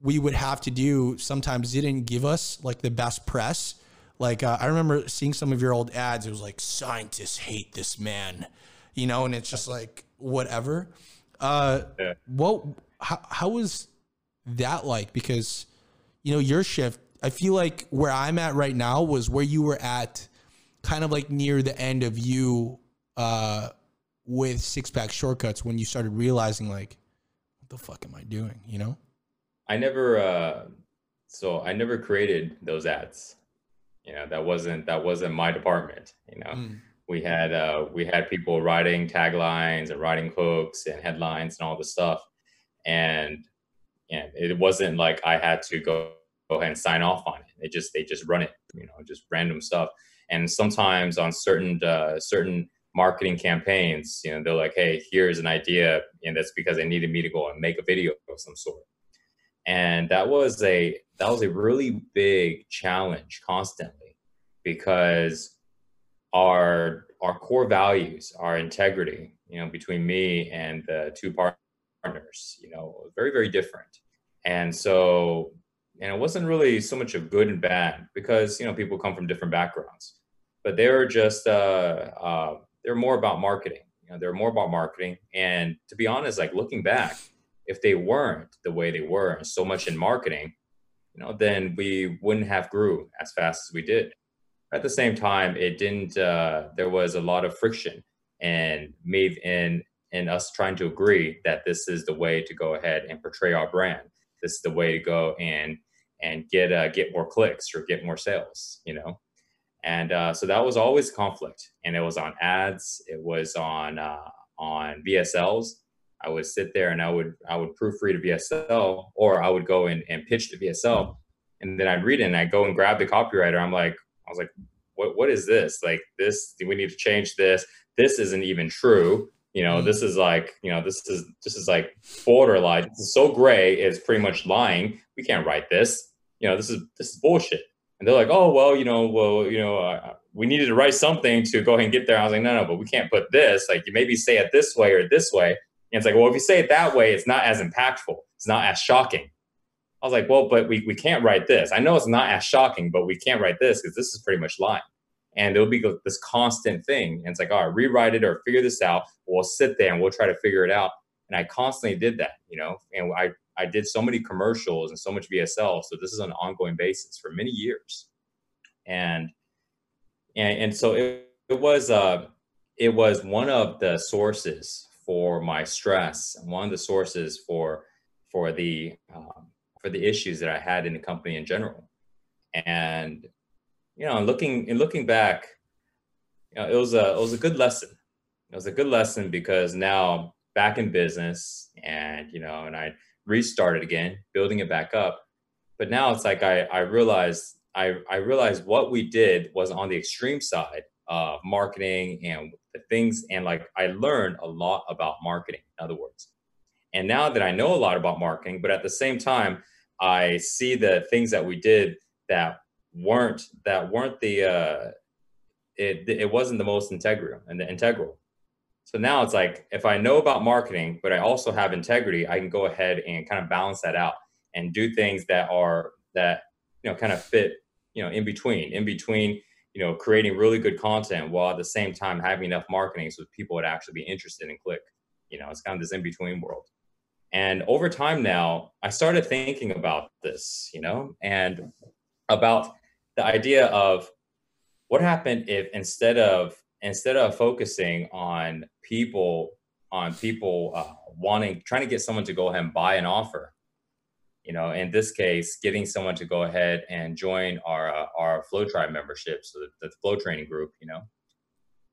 we would have to do sometimes didn't give us like the best press like uh, I remember seeing some of your old ads. It was like scientists hate this man, you know, and it's just like whatever. Uh, yeah. What? How, how was that like? Because you know your shift. I feel like where I'm at right now was where you were at, kind of like near the end of you uh, with six pack shortcuts when you started realizing like, what the fuck am I doing? You know. I never. Uh, so I never created those ads you know that wasn't that wasn't my department you know. Mm. we had uh we had people writing taglines and writing hooks and headlines and all this stuff. And and it wasn't like i had to go go ahead and sign off on it. They just they just run it you know just random stuff. And sometimes on certain uh, certain marketing campaigns you know they're like hey here's an idea and that's because they needed me to go and make a video of some sort and that was a that was a really big challenge constantly because our our core values our integrity you know between me and the two partners you know very very different. And so and it wasn't really so much of good and bad because you know people come from different backgrounds but they were just uh, uh they're more about marketing. You know they're more about marketing. And to be honest like looking back if they weren't the way they were and so much in marketing, you know, then we wouldn't have grew as fast as we did. At the same time, it didn't. Uh, there was a lot of friction and made in in us trying to agree that this is the way to go ahead and portray our brand. This is the way to go and and get uh, get more clicks or get more sales. You know, and uh, so that was always conflict, and it was on ads, it was on uh, on VSLs, I would sit there and I would I would proofread a VSL or I would go in and pitch the VSL and then I'd read it and I'd go and grab the copywriter. I'm like, I was like, what what is this? Like this, we need to change this. This isn't even true. You know, mm-hmm. this is like, you know, this is this is like borderline. This is so gray, it's pretty much lying. We can't write this. You know, this is this is bullshit. And they're like, oh well, you know, well, you know, uh, we needed to write something to go ahead and get there. I was like, no, no, but we can't put this. Like, you maybe say it this way or this way. And it's like, well, if you say it that way, it's not as impactful. It's not as shocking. I was like, well, but we, we can't write this. I know it's not as shocking, but we can't write this because this is pretty much lying. And it'll be this constant thing. And it's like, all right, rewrite it or figure this out. We'll sit there and we'll try to figure it out. And I constantly did that, you know, and I, I did so many commercials and so much VSL. So this is on an ongoing basis for many years. And, and, and so it, it was, uh, it was one of the sources for my stress and one of the sources for for the um, for the issues that I had in the company in general. And you know, looking in looking back, you know, it was a it was a good lesson. It was a good lesson because now back in business and you know, and I restarted again, building it back up. But now it's like I I realized I I realized what we did was on the extreme side of marketing and things and like I learned a lot about marketing in other words. And now that I know a lot about marketing, but at the same time, I see the things that we did that weren't that weren't the uh, it it wasn't the most integral and the integral. So now it's like if I know about marketing, but I also have integrity, I can go ahead and kind of balance that out and do things that are that you know kind of fit you know in between in between you know creating really good content while at the same time having enough marketing so people would actually be interested and click. You know it's kind of this in between world. And over time now i started thinking about this you know and about the idea of what happened if instead of instead of focusing on people on people uh, wanting trying to get someone to go ahead and buy an offer you know in this case getting someone to go ahead and join our uh, our flow tribe membership so the, the flow training group you know.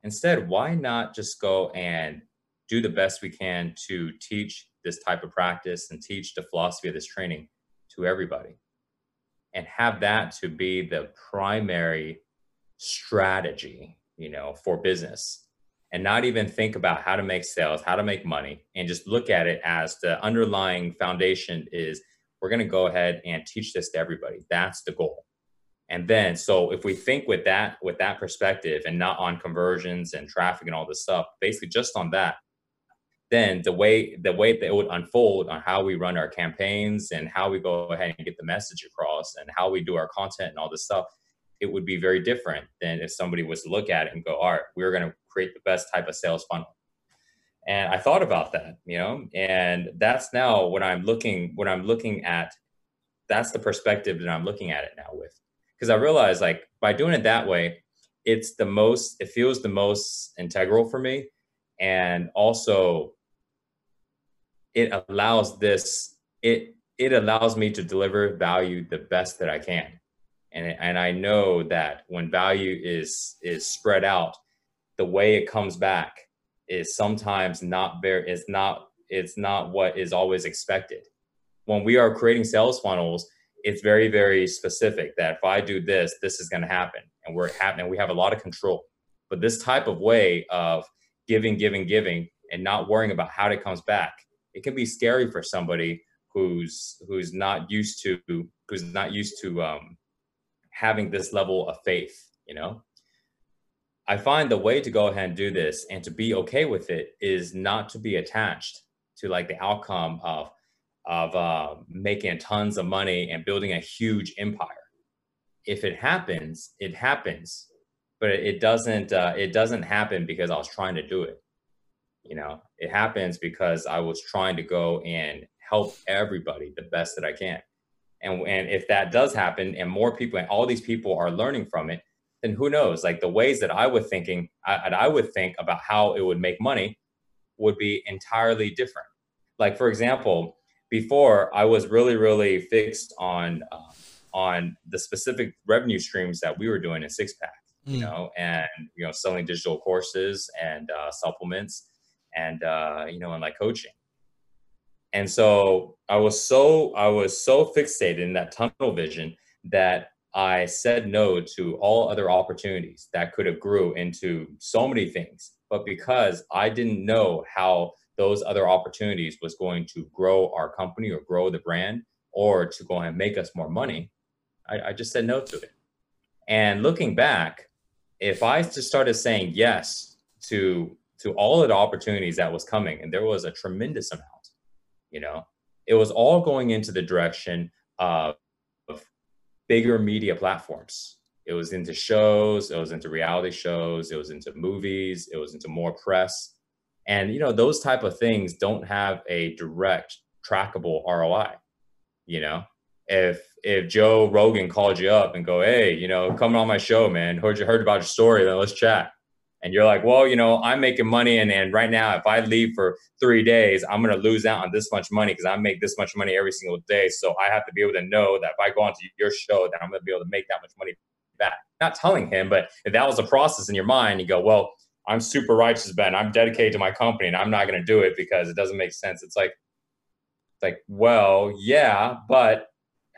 Instead why not just go and do the best we can to teach this type of practice and teach the philosophy of this training to everybody and have that to be the primary strategy you know for business and not even think about how to make sales how to make money and just look at it as the underlying foundation is we're going to go ahead and teach this to everybody. That's the goal. And then, so if we think with that, with that perspective and not on conversions and traffic and all this stuff, basically just on that, then the way, the way that it would unfold on how we run our campaigns and how we go ahead and get the message across and how we do our content and all this stuff, it would be very different than if somebody was to look at it and go, all right, we're going to create the best type of sales funnel and i thought about that you know and that's now what i'm looking what i'm looking at that's the perspective that i'm looking at it now with. Because i realize like by doing it that way it's the most it feels the most integral for me. And also it allows this it it allows me to deliver value the best that i can. And and i know that when value is is spread out the way it comes back is sometimes not very is not it's not what is always expected. When we are creating sales funnels it's very very specific that if i do this this is going to happen and we're happening we have a lot of control. But this type of way of giving giving giving and not worrying about how it comes back it can be scary for somebody who's who's not used to who's not used to um, having this level of faith you know I find the way to go ahead and do this and to be okay with it is not to be attached to like the outcome of of uh, making tons of money and building a huge empire. If it happens, it happens, but it doesn't. Uh, it doesn't happen because I was trying to do it. You know, it happens because I was trying to go and help everybody the best that I can. And and if that does happen, and more people, and all these people are learning from it, then who knows? Like the ways that I would thinking, I, I would think about how it would make money would be entirely different. Like for example, before I was really, really fixed on uh, on the specific revenue streams that we were doing in Six Pack, you know, and you know, selling digital courses and uh, supplements, and uh, you know, and like coaching. And so I was so I was so fixated in that tunnel vision that I said no to all other opportunities that could have grew into so many things. But because I didn't know how those other opportunities was going to grow our company or grow the brand or to go and make us more money, I, I just said no to it. And looking back, if I just started saying yes to to all of the opportunities that was coming, and there was a tremendous amount, you know, it was all going into the direction of bigger media platforms. It was into shows, it was into reality shows, it was into movies, it was into more press. And you know, those type of things don't have a direct trackable ROI. You know, if if Joe Rogan called you up and go, hey, you know, come on my show, man, heard you heard about your story, then let's chat and you're like, well, you know, I'm making money, and, and right now, if I leave for three days, I'm to lose out on this much money because I make this much money every single day. So I have to be able to know that if I go onto your show, that I'm to be able to make that much money back. Not telling him, but if that was a process in your mind, you go, well, I'm super righteous, Ben. I'm dedicated to my company, and I'm not to do it because it doesn't make sense. It's like, it's like, well, yeah, but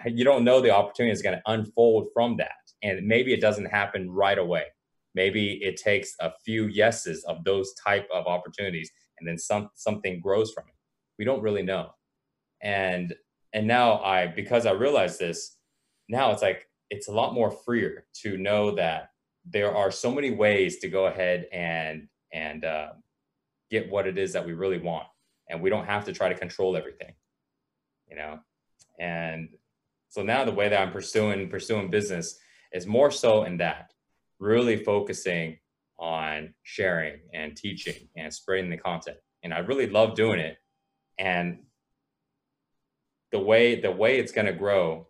you don't know the opportunity is going to unfold from that, and maybe it doesn't happen right away maybe it takes a few yeses of those type of opportunities and then some something grows from it. We don't really know. And and now I because I realized this, now it's like it's a lot more freer to know that there are so many ways to go ahead and and uh, get what it is that we really want, and we don't have to try to control everything, you know. And so now the way that I'm pursuing pursuing business is more so in that really focusing on sharing and teaching and spreading the content. And I really love doing it. And the way the way it's going to grow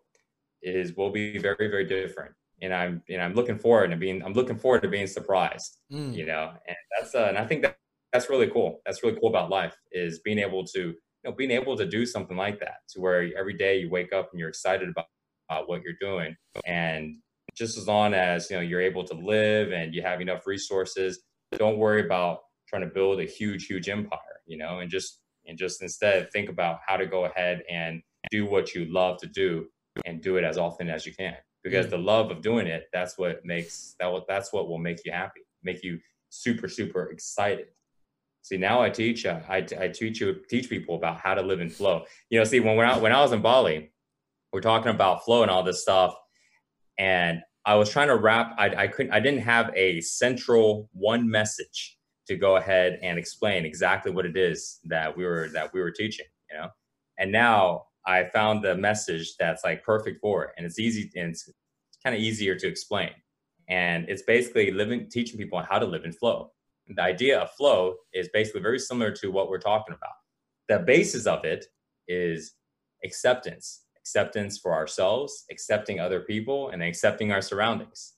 is will be very very different and i'm and i'm looking forward to being i'm looking forward to being surprised mm. you know and that's uh, and i think that that's really cool that's really cool about life is being able to you know being able to do something like that to where every day you wake up and you're excited about, about what you're doing and just as long as you know you're able to live and you have enough resources don't worry about trying to build a huge huge empire you know and just and just instead think about how to go ahead and do what you love to do and do it as often as you can. Because mm. the love of doing it that's what makes that what that's what will make you happy make you super super excited. See now i teach uh, I, I teach you teach people about how to live in flow. You know see when, when, I, when i was in bali we're talking about flow and all this stuff and i was trying to wrap I, I couldn't i didn't have a central one message to go ahead and explain exactly what it is that we were that we were teaching you know and now I found the message that's like perfect for it. And it's easy and it's kind of easier to explain. And it's basically living, teaching people how to live in flow. The idea of flow is basically very similar to what we're talking about. The basis of it is acceptance, acceptance for ourselves, accepting other people, and accepting our surroundings.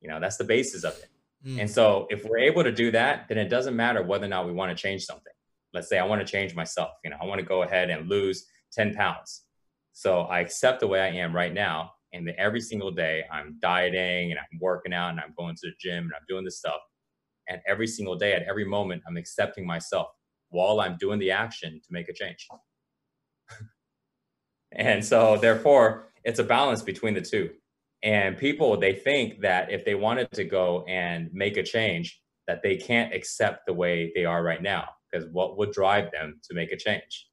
You know, that's the basis of it. Mm. And so if we're able to do that, then it doesn't matter whether or not we want to change something. Let's say I want to change myself. You know, I want to go ahead and lose 10 pounds. So I accept the way I am right now. And then every single day I'm dieting and I'm working out and I'm going to the gym and I'm doing this stuff. And every single day, at every moment, I'm accepting myself while I'm doing the action to make a change. And so, therefore, it's a balance between the two. And people, they think that if they wanted to go and make a change, that they can't accept the way they are right now, because what would drive them to make a change?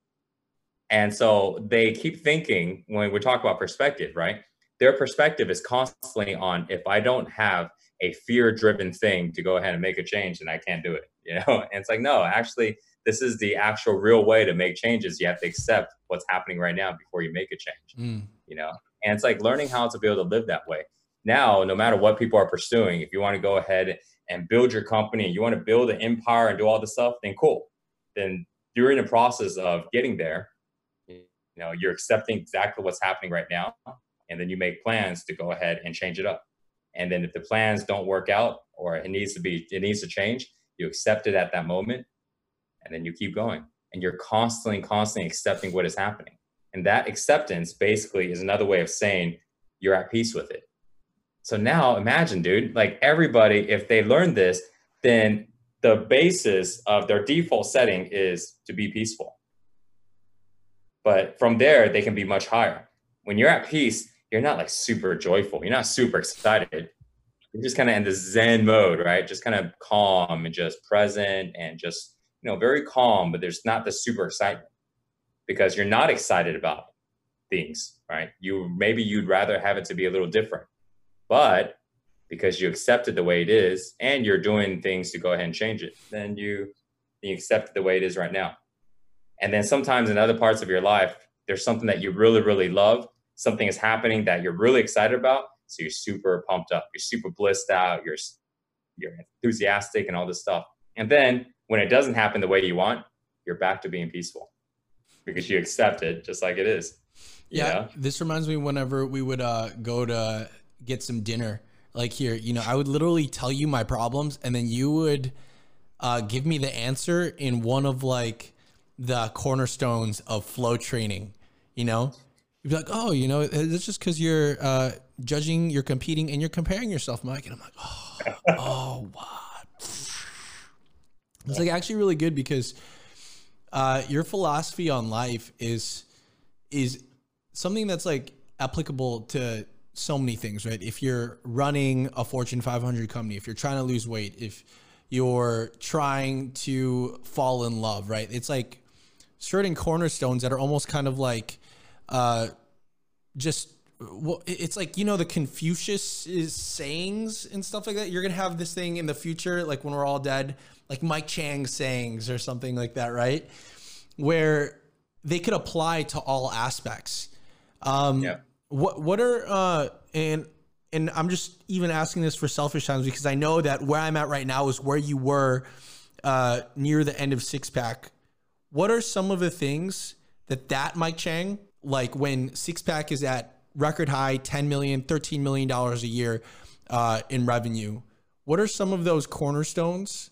And so they keep thinking when we talk about perspective, right? Their perspective is constantly on if I don't have a fear driven thing to go ahead and make a change, then I can't do it. You know, and it's like, no, actually, this is the actual real way to make changes. You have to accept what's happening right now before you make a change. Mm. You know, and it's like learning how to be able to live that way. Now, no matter what people are pursuing, if you want to go ahead and build your company, you want to build an empire and do all this stuff, then cool. Then during the process of getting there, you know you're accepting exactly what's happening right now and then you make plans to go ahead and change it up and then if the plans don't work out or it needs to be it needs to change you accept it at that moment and then you keep going and you're constantly constantly accepting what is happening and that acceptance basically is another way of saying you're at peace with it so now imagine dude like everybody if they learn this then the basis of their default setting is to be peaceful but from there, they can be much higher. When you're at peace, you're not like super joyful. You're not super excited. You're just kind of in the Zen mode, right? Just kind of calm and just present and just, you know, very calm, but there's not the super excitement because you're not excited about things, right? You maybe you'd rather have it to be a little different. But because you accept it the way it is and you're doing things to go ahead and change it, then you you accept it the way it is right now. And then sometimes in other parts of your life, there's something that you really, really love. Something is happening that you're really excited about. So you're super pumped up. You're super blissed out. You're you're enthusiastic and all this stuff. And then when it doesn't happen the way you want, you're back to being peaceful because you accept it just like it is. Yeah. Know? This reminds me whenever we would uh, go to get some dinner, like here, you know, I would literally tell you my problems and then you would uh, give me the answer in one of like the cornerstones of flow training. You know, you'd be like, oh, you know, it's just because you're uh, judging, you're competing, and you're comparing yourself, Mike. And I'm like, oh, oh, what? It's like actually really good because uh, your philosophy on life is is something that's like applicable to so many things, right? If you're running a Fortune 500 company, if you're trying to lose weight, if you're trying to fall in love, right? It's like certain cornerstones that are almost kind of like uh, just well, it's like you know the Confucius sayings and stuff like that. You're gonna have this thing in the future, like when we're all dead, like Mike Chang sayings or something like that, right? Where they could apply to all aspects. Um, yeah. What what are uh, and and I'm just even asking this for selfish times because I know that where I'm at right now is where you were uh, near the end of six pack. What are some of the things that that Mike Chang like when six pack is at record high 10 million 13 million dollars a year uh, in revenue what are some of those cornerstones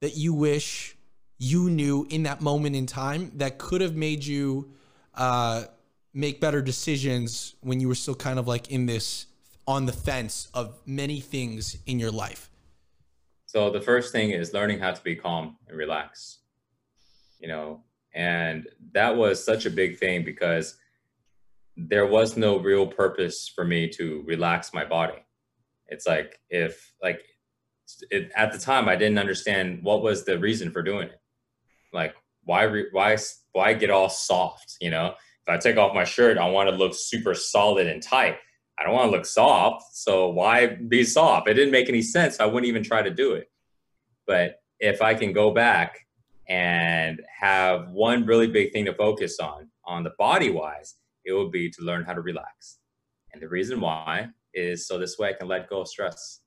that you wish you knew in that moment in time that could have made you uh, make better decisions when you were still kind of like in this on the fence of many things in your life so the first thing is learning how to be calm and relax you know and that was such a big thing because there was no real purpose for me to relax my body. It's like if like it, at the time I didn't understand what was the reason for doing it. Like why why why get all soft? You know, if I take off my shirt, I want to look super solid and tight. I don't want to look soft, so why be soft? It didn't make any sense. I wouldn't even try to do it. But if I can go back and have one really big thing to focus on on the body wise it would be to learn how to relax. And the reason why is so this way I can let go of stress.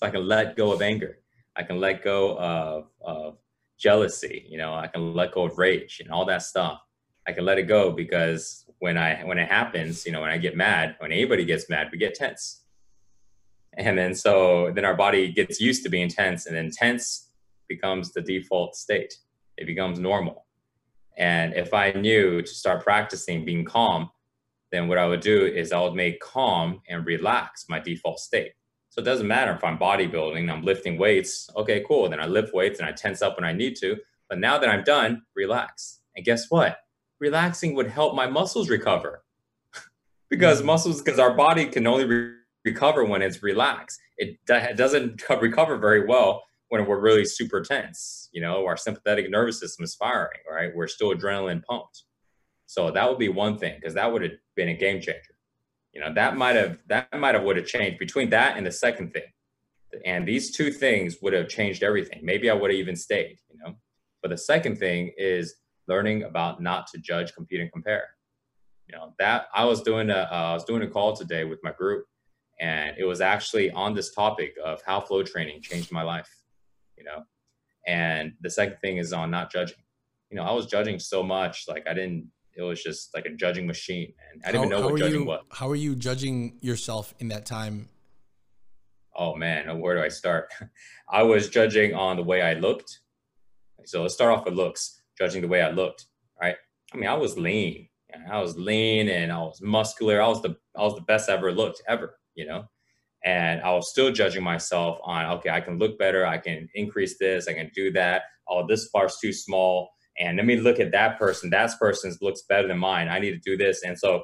So I can let go of anger. I can let go of, of jealousy. You know, I can let go of rage and all that stuff. I can let it go because when I when it happens, you know, when I get mad, when anybody gets mad, we get tense. And then so then our body gets used to being tense, and then tense becomes the default state. It becomes normal. And if I knew to start practicing being calm, then what I would do is I would make calm and relax my default state. So it doesn't matter if I'm bodybuilding, I'm lifting weights. Okay, cool. Then I lift weights and I tense up when I need to. But now that I'm done, relax. And guess what? Relaxing would help my muscles recover. because mm-hmm. muscles, because our body can only re- recover when it's relaxed. It, it doesn't recover very well when we're really super tense. You know, our sympathetic nervous system is firing, right? We're still adrenaline pumped. So that would be one thing because that would have been a game changer. You know, that might have that might have would have changed between that and the second thing. And these two things would have changed everything. Maybe I would have even stayed, you know. But the second thing is learning about not to judge, compete, and compare. You know, that I was doing a uh, I was doing a call today with my group, and it was actually on this topic of how flow training changed my life you know. And the second thing is on not judging. You know, I was judging so much, like I didn't. It was just like a judging machine, and I didn't how, even know what judging you, was. How are you judging yourself in that time? Oh man, where do I start? I was judging on the way I looked. So let's start off with looks. Judging the way I looked, right? I mean, I was lean. I was lean and I was muscular. I was the I was the best I ever looked ever, you know and I was still judging myself on okay, I can look better, I can increase this, I can do that. Oh, this bar's too small, and let me look at that person. That person looks better than mine. I need to do this, and so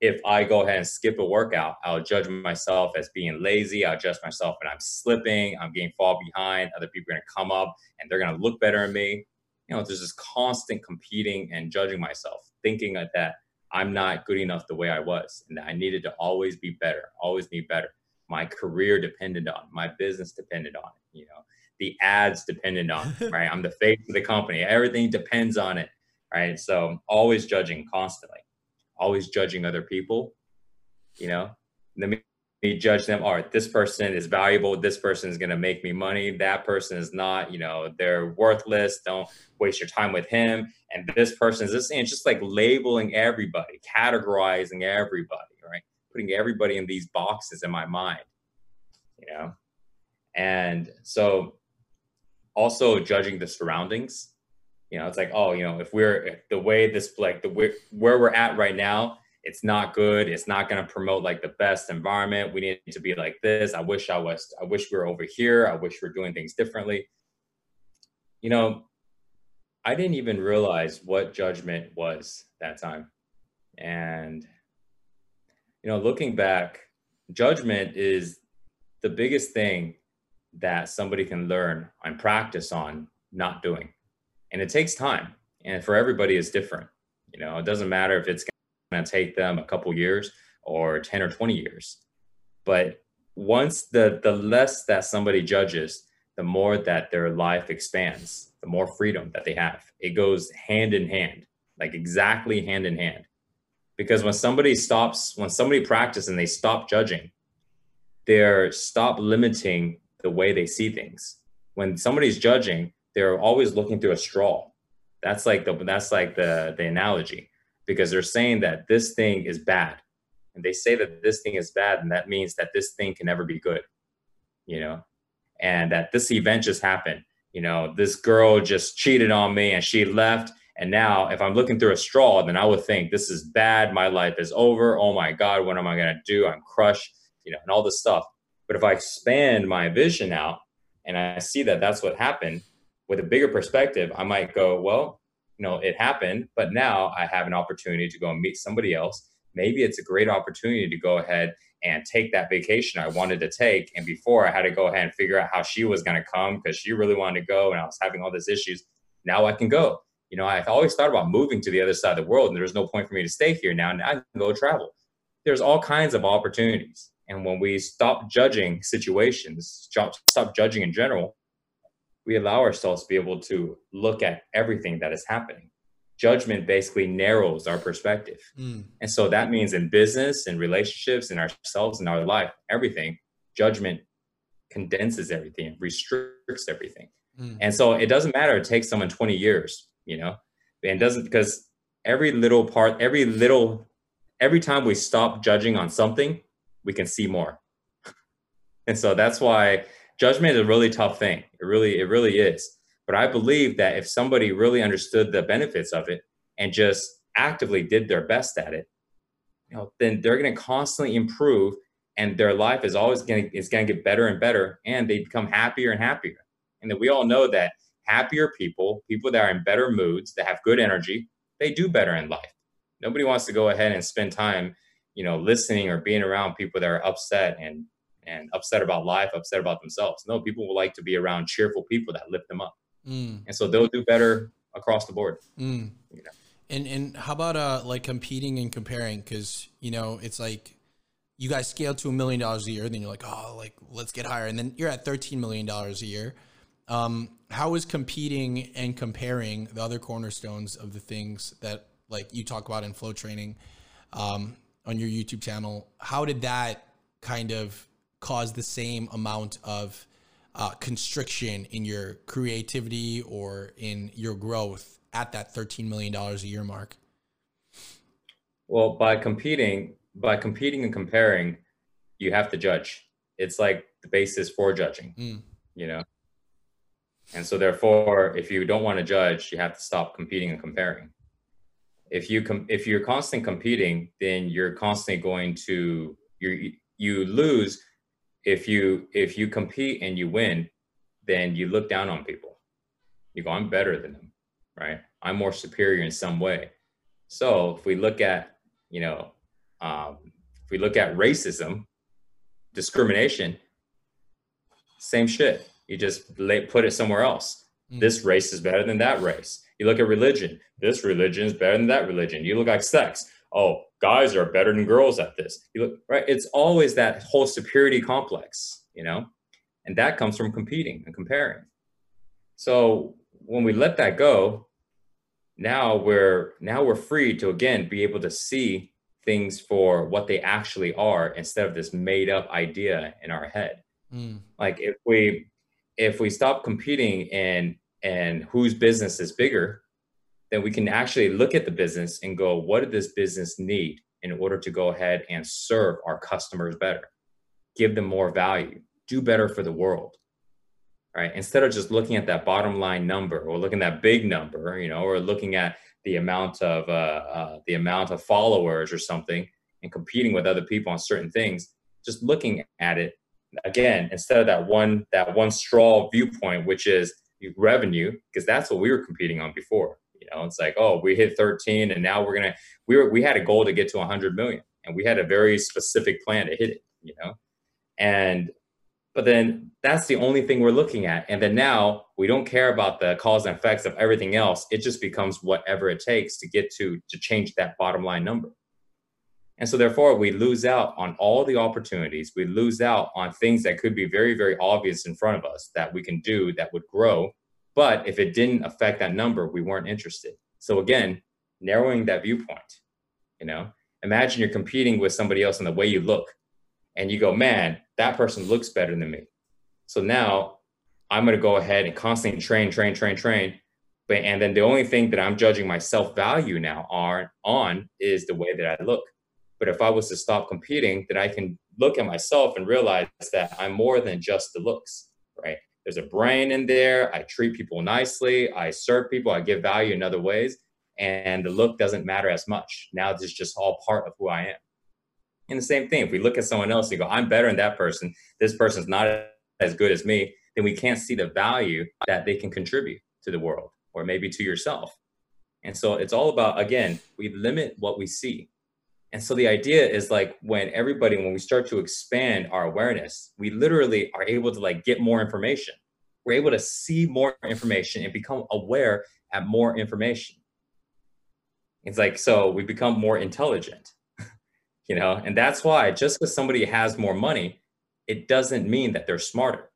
if I go ahead and skip a workout, I'll judge myself as being lazy. I'll judge myself and I'm slipping, I'm getting fall behind. Other people are gonna come up and they're gonna look better than me. You know, there's this constant competing and judging myself, thinking that I'm not good enough the way I was, and that I needed to always be better, always be better my career depended on my business depended on it you know the ads dependent on right? I'm the face of the company. Everything depends on it right? So always judging constantly always judging other people you know? Let me, me judge them. All right this person is valuable. This person is going to make me money. That person is not you know they're worthless. Don't waste your time with him. And this person is this and just like labeling everybody categorizing everybody right? putting everybody in these boxes in my mind, you know? And so also judging the surroundings, you know, it's like, oh, you know, if we're if the way this like the where, we're at right now, it's not good. It's not going to promote like the best environment. We need to be like this. I wish I was, I wish we were over here. I wish we we're doing things differently. You know, I didn't even realize what judgment was that time. And you know, looking back, judgment is the biggest thing that somebody can learn and practice on not doing. And it takes time. And for everybody, it's different. You know, it doesn't matter if it's going to take them a couple years or 10 or 20 years. But once the the less that somebody judges, the more that their life expands, the more freedom that they have. It goes hand in hand, like exactly hand in hand. Because when somebody stops, when somebody practices and they stop judging, they're stop limiting the way they see things. When somebody's judging, they're always looking through a straw. That's like the that's like the the analogy because they're saying that this thing is bad. And they say that this thing is bad and that means that this thing can never be good. You know, and that this event just happened. You know, this girl just cheated on me and she left and now, if I'm looking through a straw, then I would think this is bad. My life is over. Oh my God, what am I going to do? I'm crushed, you know, and all this stuff. But if I expand my vision out and I see that that's what happened with a bigger perspective, I might go, well, you know, it happened, but now I have an opportunity to go and meet somebody else. Maybe it's a great opportunity to go ahead and take that vacation I wanted to take. And before I had to go ahead and figure out how she was going to come because she really wanted to go and I was having all these issues. Now I can go. You know, I've always thought about moving to the other side of the world and there's no point for me to stay here now. And I can go travel. There's all kinds of opportunities. And when we stop judging situations, stop, judging in general, we allow ourselves to be able to look at everything that is happening. Judgment basically narrows our perspective. Mm. And so that means in business and relationships and ourselves and our life, everything, judgment condenses everything, restricts everything. Mm. And so it doesn't matter, it takes someone 20 years, you know, and doesn't because every little part, every little, every time we stop judging on something, we can see more. and so that's why judgment is a really tough thing. It really, it really is. But I believe that if somebody really understood the benefits of it and just actively did their best at it, you know, then they're going to constantly improve and their life is always going to is going to get better and better and they become happier and happier. And that we all know that happier people, people that are in better moods, that have good energy, they do better in life. Nobody wants to go ahead and spend time, you know, listening or being around people that are upset and and upset about life, upset about themselves. No, people will like to be around cheerful people that lift them up. Mm. And so they'll do better across the board. Mm. You know? And and how about uh like competing and comparing? Because you know it's like you guys scale to a million dollars a year, then you're like, oh, like let's get higher, and then you're at thirteen million dollars a year. Um, how is competing and comparing the other cornerstones of the things that like you talk about in flow training um, on your YouTube channel? How did that kind of cause the same amount of uh, constriction in your creativity or in your growth at that $13 million a year mark? Well, by competing, by competing and comparing, you have to judge. It's like the basis for judging, mm. you know? And so therefore, if you don't want to judge, you have to stop competing and comparing. If you com- if you're constantly competing, then you're constantly going to you you lose if you if you compete and you win, then you look down on people. You go, I'm better than them, right? I'm more superior in some way. So if we look at, you know, um, if we look at racism, discrimination, same shit. You just lay, put it somewhere else. Mm. This race is better than that race. You look at religion. This religion is better than that religion. You look at sex. Oh, guys are better than girls at this. You look right. It's always that whole superiority complex, you know, and that comes from competing and comparing. So when we let that go, now we're now we're free to again be able to see things for what they actually are instead of this made up idea in our head. Mm. Like if we if we stop competing and and whose business is bigger, then we can actually look at the business and go, what did this business need in order to go ahead and serve our customers better, give them more value, do better for the world, right? Instead of just looking at that bottom line number or looking at that big number, you know, or looking at the amount of uh, uh, the amount of followers or something and competing with other people on certain things, just looking at it again instead of that one that one straw viewpoint, which is revenue, because that's what we were competing on before you know, it's like, oh, we hit 13 and now we're gonna we were we had a goal to get to 100 million and we had a very specific plan to hit it, you know. And but then that's the only thing we're looking at. And then now we don't care about the cause and effects of everything else. It just becomes whatever it takes to get to to change that bottom line number. And so, therefore, we lose out on all the opportunities. We lose out on things that could be very, very obvious in front of us that we can do that would grow. But if it didn't affect that number, we weren't interested. So, again, narrowing that viewpoint, you know, imagine you're competing with somebody else in the way you look, and you go, man, that person looks better than me. So now I'm going to go ahead and constantly train, train, train, train. But, and then the only thing that I'm judging my self value now on, on is the way that I look. But if I was to stop competing, then I can look at myself and realize that I'm more than just the looks, right? There's a brain in there. I treat people nicely. I serve people. I give value in other ways. And the look doesn't matter as much. Now it's just all part of who I am. And the same thing, if we look at someone else and go, I'm better than that person, this person's not as good as me, then we can't see the value that they can contribute to the world or maybe to yourself. And so it's all about, again, we limit what we see. And so the idea is like when everybody, when we start to expand our awareness, we literally are able to like get more information. We're able to see more information and become aware at more information. It's like, so we become more intelligent, you know, and that's why just because somebody has more money, it doesn't mean that they're smarter.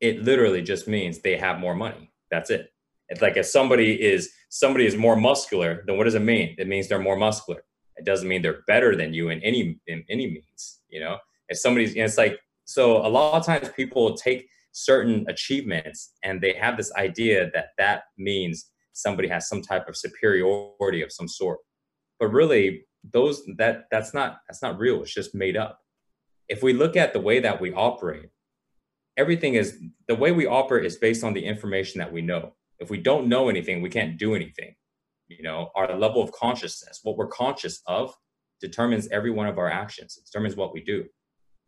It literally just means they have more money. That's it. It's like if somebody is somebody is more muscular, then what does it mean? It means they're more muscular it doesn't mean they're better than you in any in any means you know? If somebody's you know, it's like so a lot of times people take certain achievements and they have this idea that that means somebody has some type of superiority of some sort. But really those that that's not that's not real. It's just made up. If we look at the way that we operate everything is the way we operate is based on the information that we know. If we don't know anything we can't do anything you know our level of consciousness what we're conscious of determines every one of our actions. It determines what we do.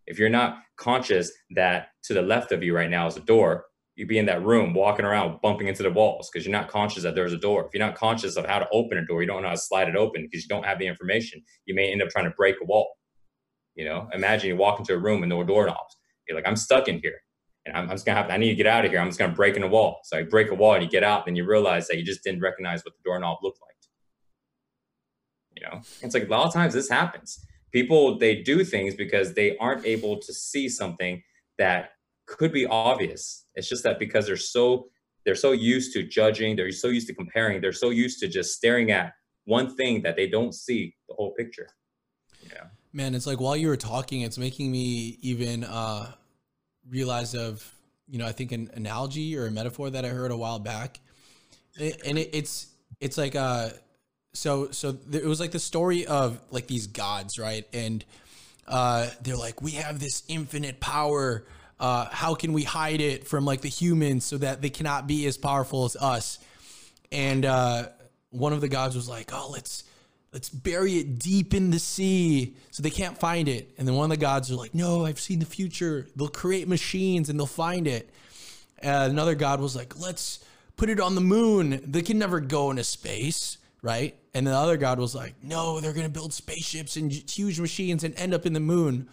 If you're not conscious that to the left of you right now is a door you'd be in that room walking around bumping into the walls because you're not conscious that there's a door. If you're not conscious of how to open a door you don't know how to slide it open because you don't have the information you may end up trying to break a wall. You know imagine you walk into a room and no doorknobs you're like i'm stuck in here and I'm, I'm, just gonna have to, I need to get out of here. I'm just gonna break in a wall. So I break a wall and you get out, then you realize that you just didn't recognize what the doorknob looked like. You know, it's like a lot of times this happens. People they do things because they aren't able to see something that could be obvious. It's just that because they're so they're so used to judging, they're so used to comparing, they're so used to just staring at one thing that they don't see the whole picture. Yeah. Man, it's like while you were talking, it's making me even uh realized of you know I think an analogy or a metaphor that I heard a while back, and it, it's it's like uh so so it was like the story of like these gods right? And uh they're like we have this infinite power. Uh how can we hide it from like the humans so that they cannot be as powerful as us? And uh one of the gods was like oh let's let's bury it deep in the sea so they can't find it. And then one of the gods are like, no, I've seen the future. They'll create machines and they'll find it. Another god was like, let's put it on the moon. They can never go into space, right? And the other god was like, no, they're going to build spaceships and huge machines and end up in the moon.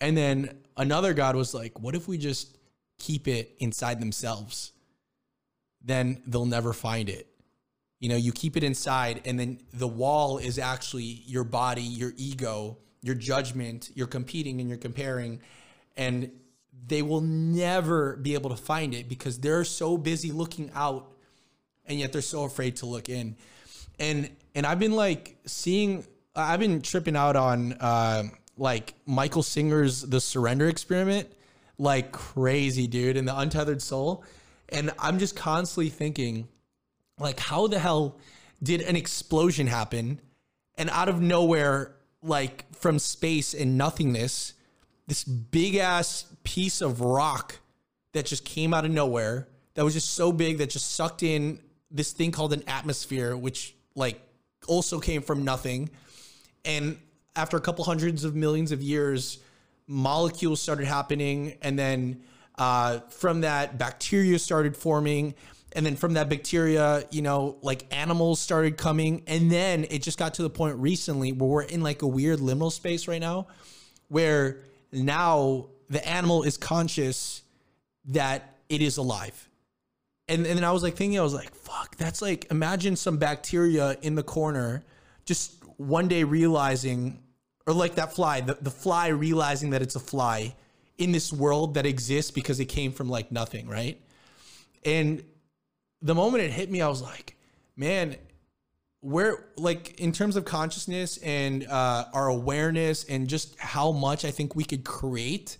And then another god was like, what if we just keep it inside themselves? Then they'll never find it you know you keep it inside and then the wall is actually your body your ego your judgment you're competing and you're comparing and they will never be able to find it because they're so busy looking out and yet they're so afraid to look in. And and i've been like seeing i've been tripping out on uh, like michael singer's the surrender experiment like crazy dude and the untethered soul and i'm just constantly thinking like, how the hell did an explosion happen? And out of nowhere, like from space and nothingness, this big ass piece of rock that just came out of nowhere that was just so big that just sucked in this thing called an atmosphere, which like also came from nothing. And after a couple hundreds of millions of years, molecules started happening. And then uh, from that, bacteria started forming and then from that bacteria you know like animals started coming and then it just got to the point recently where we're in like a weird liminal space right now where now the animal is conscious that it is alive and, and then i was like thinking i was like fuck that's like imagine some bacteria in the corner just one day realizing or like that fly, the, the fly realizing that it's a fly in this world that exists because it came from like nothing, right? And the moment it hit me, I was like, man, where like in terms of consciousness and uh, our awareness and just how much I think we could create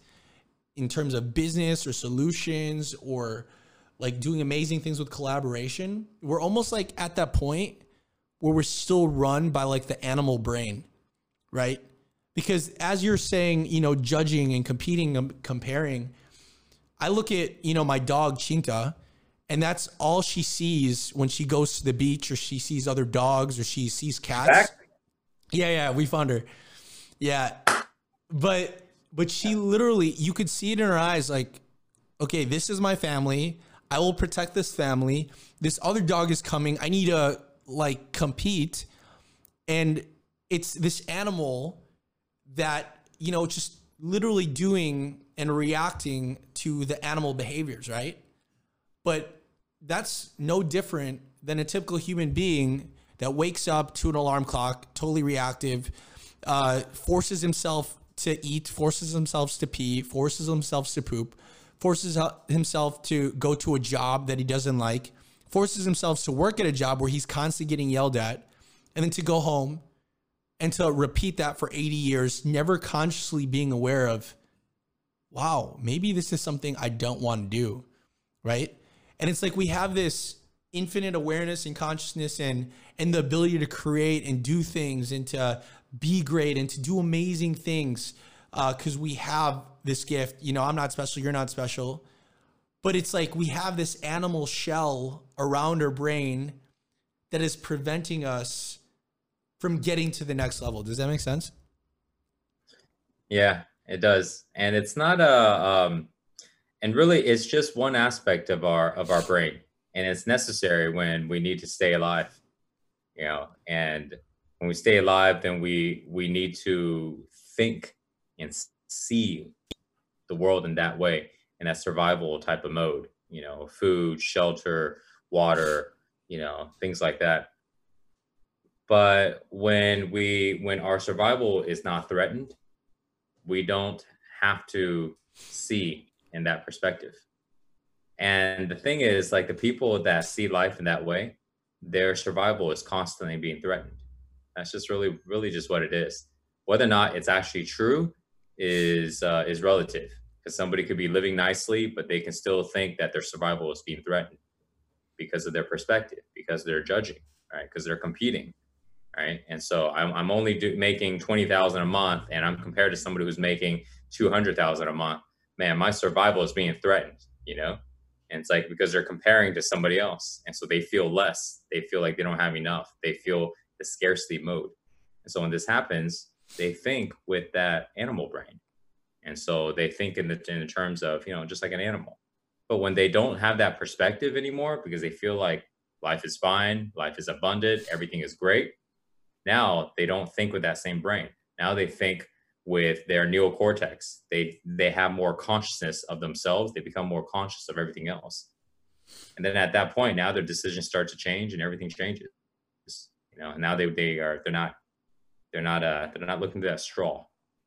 in terms of business or solutions or like doing amazing things with collaboration, we're almost like at that point where we're still run by like the animal brain, right? Because as you're saying, you know, judging and competing and comparing, I look at, you know, my dog Chinta, and that's all she sees when she goes to the beach or she sees other dogs or she sees cats. Exactly. Yeah, yeah, we found her. Yeah. But but she literally you could see it in her eyes like okay, this is my family. I will protect this family. This other dog is coming. I need to like compete. And it's this animal that, you know, just literally doing and reacting to the animal behaviors, right? But that's no different than a typical human being that wakes up to an alarm clock, totally reactive, uh, forces himself to eat, forces himself to pee, forces himself to poop, forces himself to go to a job that he doesn't like, forces himself to work at a job where he's constantly getting yelled at, and then to go home and to repeat that for 80 years, never consciously being aware of, wow, maybe this is something I don't want to do. Right. And it's like we have this infinite awareness and consciousness and and the ability to create and do things and to be great and to do amazing things because uh, we have this gift. You know, I'm not special, you're not special. But it's like we have this animal shell around our brain that is preventing us from getting to the next level. Does that make sense? Yeah, it does. And it's not a um and really it's just one aspect of our of our brain and it's necessary when we need to stay alive. You know, and when we stay alive then we we need to think and see the world in that way in that survival type of mode you know food shelter water you know things like that but when we when our survival is not threatened we don't have to see in that perspective and the thing is like the people that see life in that way their survival is constantly being threatened that's just really really just what it is whether or not it's actually true is uh, is relative because somebody could be living nicely, but they can still think that their survival is being threatened because of their perspective, because they're judging, right? Because they're competing, right? And so I'm, I'm only do, making twenty thousand a month, and I'm compared to somebody who's making two hundred thousand a month. Man, my survival is being threatened, you know. And it's like because they're comparing to somebody else, and so they feel less. They feel like they don't have enough. They feel the scarcity mode. And so when this happens, they think with that animal brain and so they think in the in the terms of you know just like an animal but when they don't have that perspective anymore because they feel like life is fine life is abundant everything is great now they don't think with that same brain now they think with their neocortex. They they have more consciousness of themselves. They become more conscious of everything else. And then at that point now their decisions start to change and everything changes. You know now they they are they're not they're not uh they're not looking to that straw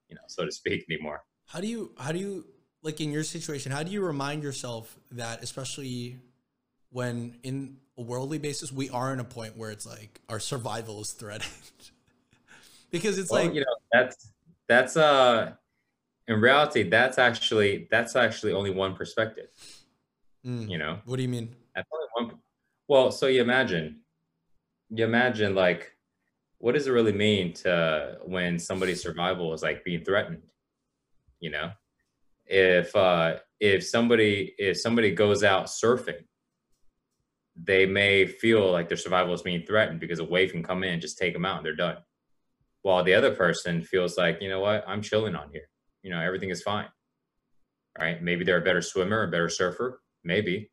you know so to speak anymore. How do you how do you like in your situation, how do you remind yourself that especially when in a worldly basis we are in a point where it's like our survival is threatened? because it's well, like you know that's that's uh in reality that's actually that's actually only one perspective. Mm, you know. What do you mean? That's only one well, so you imagine you imagine like what does it really mean to when somebody's survival is like being threatened? you know if uh if somebody if somebody goes out surfing they may feel like their survival is being threatened because a wave can come in and just take them out and they're done while the other person feels like you know what i'm chilling on here you know everything is fine right maybe they're a better swimmer a better surfer maybe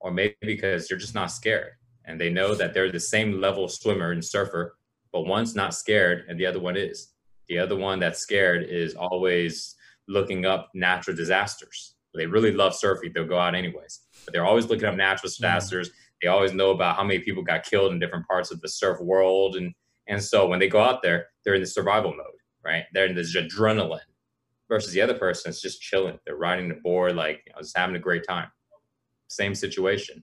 or maybe because they're just not scared and they know that they're the same level swimmer and surfer but one's not scared and the other one is the other one that's scared is always looking up natural disasters. They really love surfing. They'll go out anyways, but they're always looking up natural mm. disasters. Mm-hmm. They always know about how many people got killed in different parts of the surf world. And, and so when they go out there, they're in the survival mode, right? They're in this adrenaline versus the other person is just chilling. They're riding the board, like you know, just having a great time. Same situation.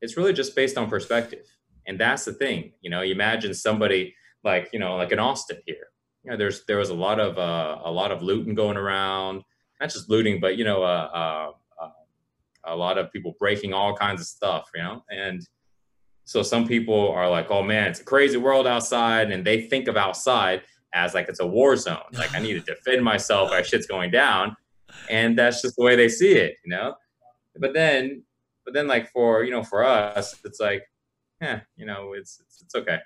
It's really just based on perspective. And that's the thing. You know, you imagine somebody like, you know, like in Austin here. You know, there's there was a lot of uh, a lot of looting going around. Not just looting, but you know, uh, uh, uh, a lot of people breaking all kinds of stuff, you know, and so some people are like, oh man, it's a crazy world outside. And they think of outside as like it's a war zone. Like I need to defend myself while shit's going down. And that's just the way they see it, you know? But then, but then like for, you know, for us, it's like, yeah, you know, it's, it's, it's okay.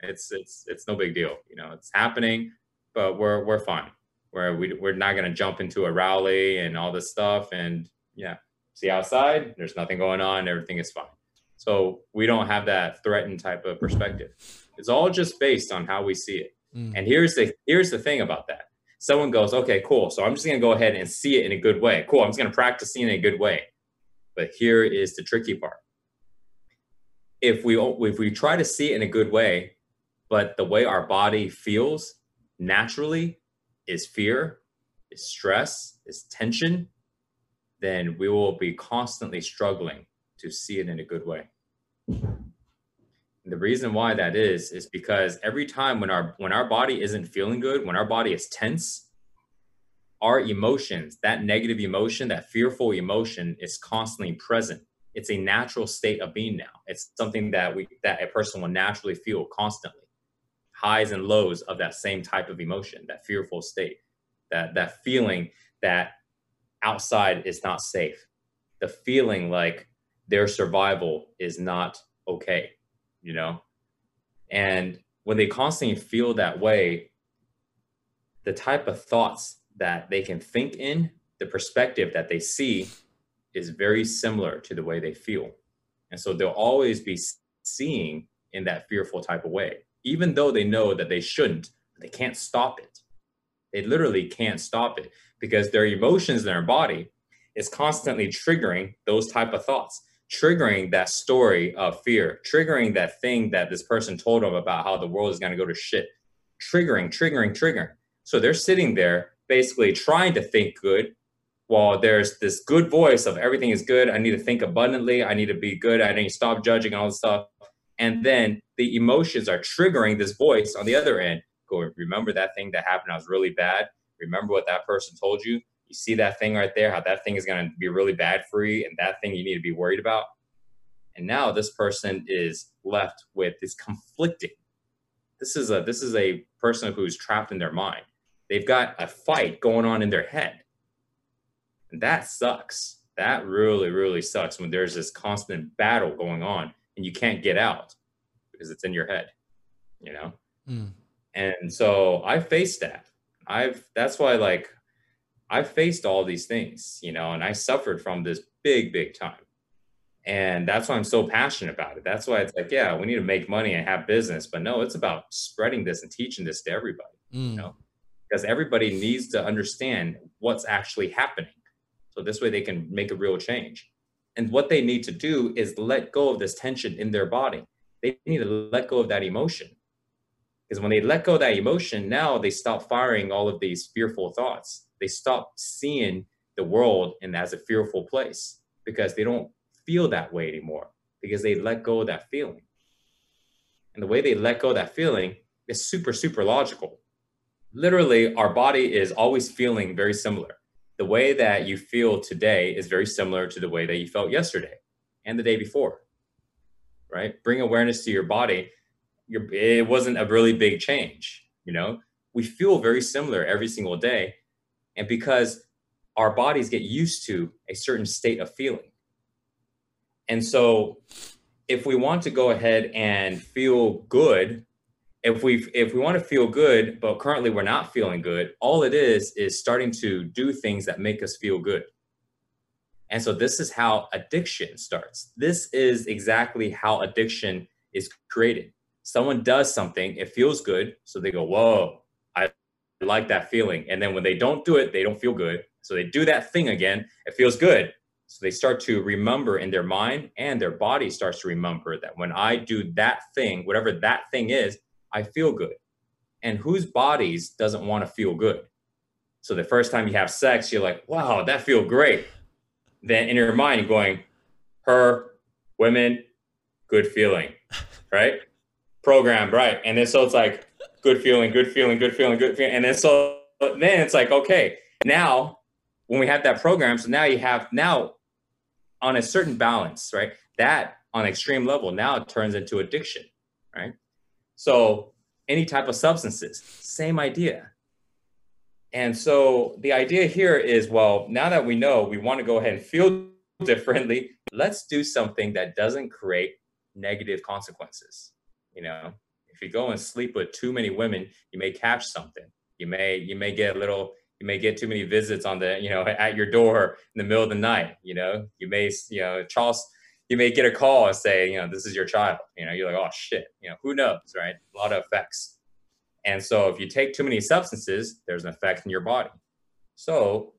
It's, it's, it's no big deal. You know, it's happening, but we're, we're fine. Where we, we're not going to jump into a rally and all this stuff. And yeah, see outside, there's nothing going on. Everything is fine. So we don't have that threatened type of perspective. It's all just based on how we see it. Mm. And here's the here's the thing about that. Someone goes, okay, cool. So I'm just gonna go ahead and see it in a good way. Cool. I'm just gonna practice seeing it in a good way. But here is the tricky part. If we if we try to see it in a good way, but the way our body feels naturally is fear, is stress, is tension, then we will be constantly struggling to see it in a good way. The reason why that is is because every time when our when our body isn't feeling good, when our body is tense, our emotions, that negative emotion, that fearful emotion is constantly present. It's a natural state of being now. It's something that we that a person will naturally feel constantly. Highs and lows of that same type of emotion, that fearful state, that that feeling that outside is not safe. The feeling like their survival is not okay, you know? And when they constantly feel that way, the type of thoughts that they can think in, the perspective that they see is very similar to the way they feel. And so they'll always be seeing in that fearful type of way, even though they know that they shouldn't, they can't stop it. They literally can't stop it because their emotions in their body is constantly triggering those type of thoughts triggering that story of fear, triggering that thing that this person told them about how the world is going to go to shit, triggering, triggering, triggering. So they're sitting there basically trying to think good while there's this good voice of everything is good. I need to think abundantly. I need to be good. I need to stop judging all this stuff. And then the emotions are triggering this voice on the other end. Go, remember that thing that happened? I was really bad. Remember what that person told you? You see that thing right there, how that thing is going to be really bad for you, and that thing you need to be worried about. And now this person is left with this conflicting. This is a this is a person who's trapped in their mind. They've got a fight going on in their head. And that sucks. That really, really sucks when there's this constant battle going on and you can't get out because it's in your head, you know? Mm. And so I faced that. I've that's why like I've faced all these things, you know, and I suffered from this big, big time. And that's why I'm so passionate about it. That's why it's like, yeah, we need to make money and have business. But no, it's about spreading this and teaching this to everybody, mm. you know, because everybody needs to understand what's actually happening. So this way they can make a real change. And what they need to do is let go of this tension in their body. They need to let go of that emotion. Because when they let go of that emotion, now they stop firing all of these fearful thoughts they stop seeing the world and as a fearful place because they don't feel that way anymore because they let go of that feeling. And the way they let go of that feeling is super, super logical. Literally, our body is always feeling very similar. The way that you feel today is very similar to the way that you felt yesterday and the day before, right? Bring awareness to your body. Your, it wasn't a really big change, you know? We feel very similar every single day and because our bodies get used to a certain state of feeling. And so if we want to go ahead and feel good, if we if we want to feel good, but currently we're not feeling good, all it is is starting to do things that make us feel good. And so this is how addiction starts. This is exactly how addiction is created. Someone does something, it feels good, so they go, "Whoa, like that feeling. And then when they don't do it, they don't feel good. So they do that thing again, it feels good. So they start to remember in their mind and their body starts to remember that when I do that thing, whatever that thing is, I feel good. and whose bodies doesn't want to feel good? So the first time you have sex, you're like, wow, that feel great. Then in your mind, you're going, her, women, good feeling, right? Programmed, right? And then so it's like, good feeling, good feeling, good feeling, good feeling. And then so then it's like, okay, now when we have that program, so now you have now on a certain balance, right? That on extreme level now it turns into addiction, right? So any type of substances, same idea. And so the idea here is well, now that we know we want to go ahead and feel differently, let's do something that doesn't create negative consequences. You know, if you go and sleep with too many women, you may catch something. You may you may get a little you may get too many visits on the you know at your door in the middle of the night. You know, you may you know Charles you may get a call and say, you know, this is your child. You know, you're like, oh shit, you know, who knows, right? A lot of effects. And so if you take too many substances, there's an effect in your body. So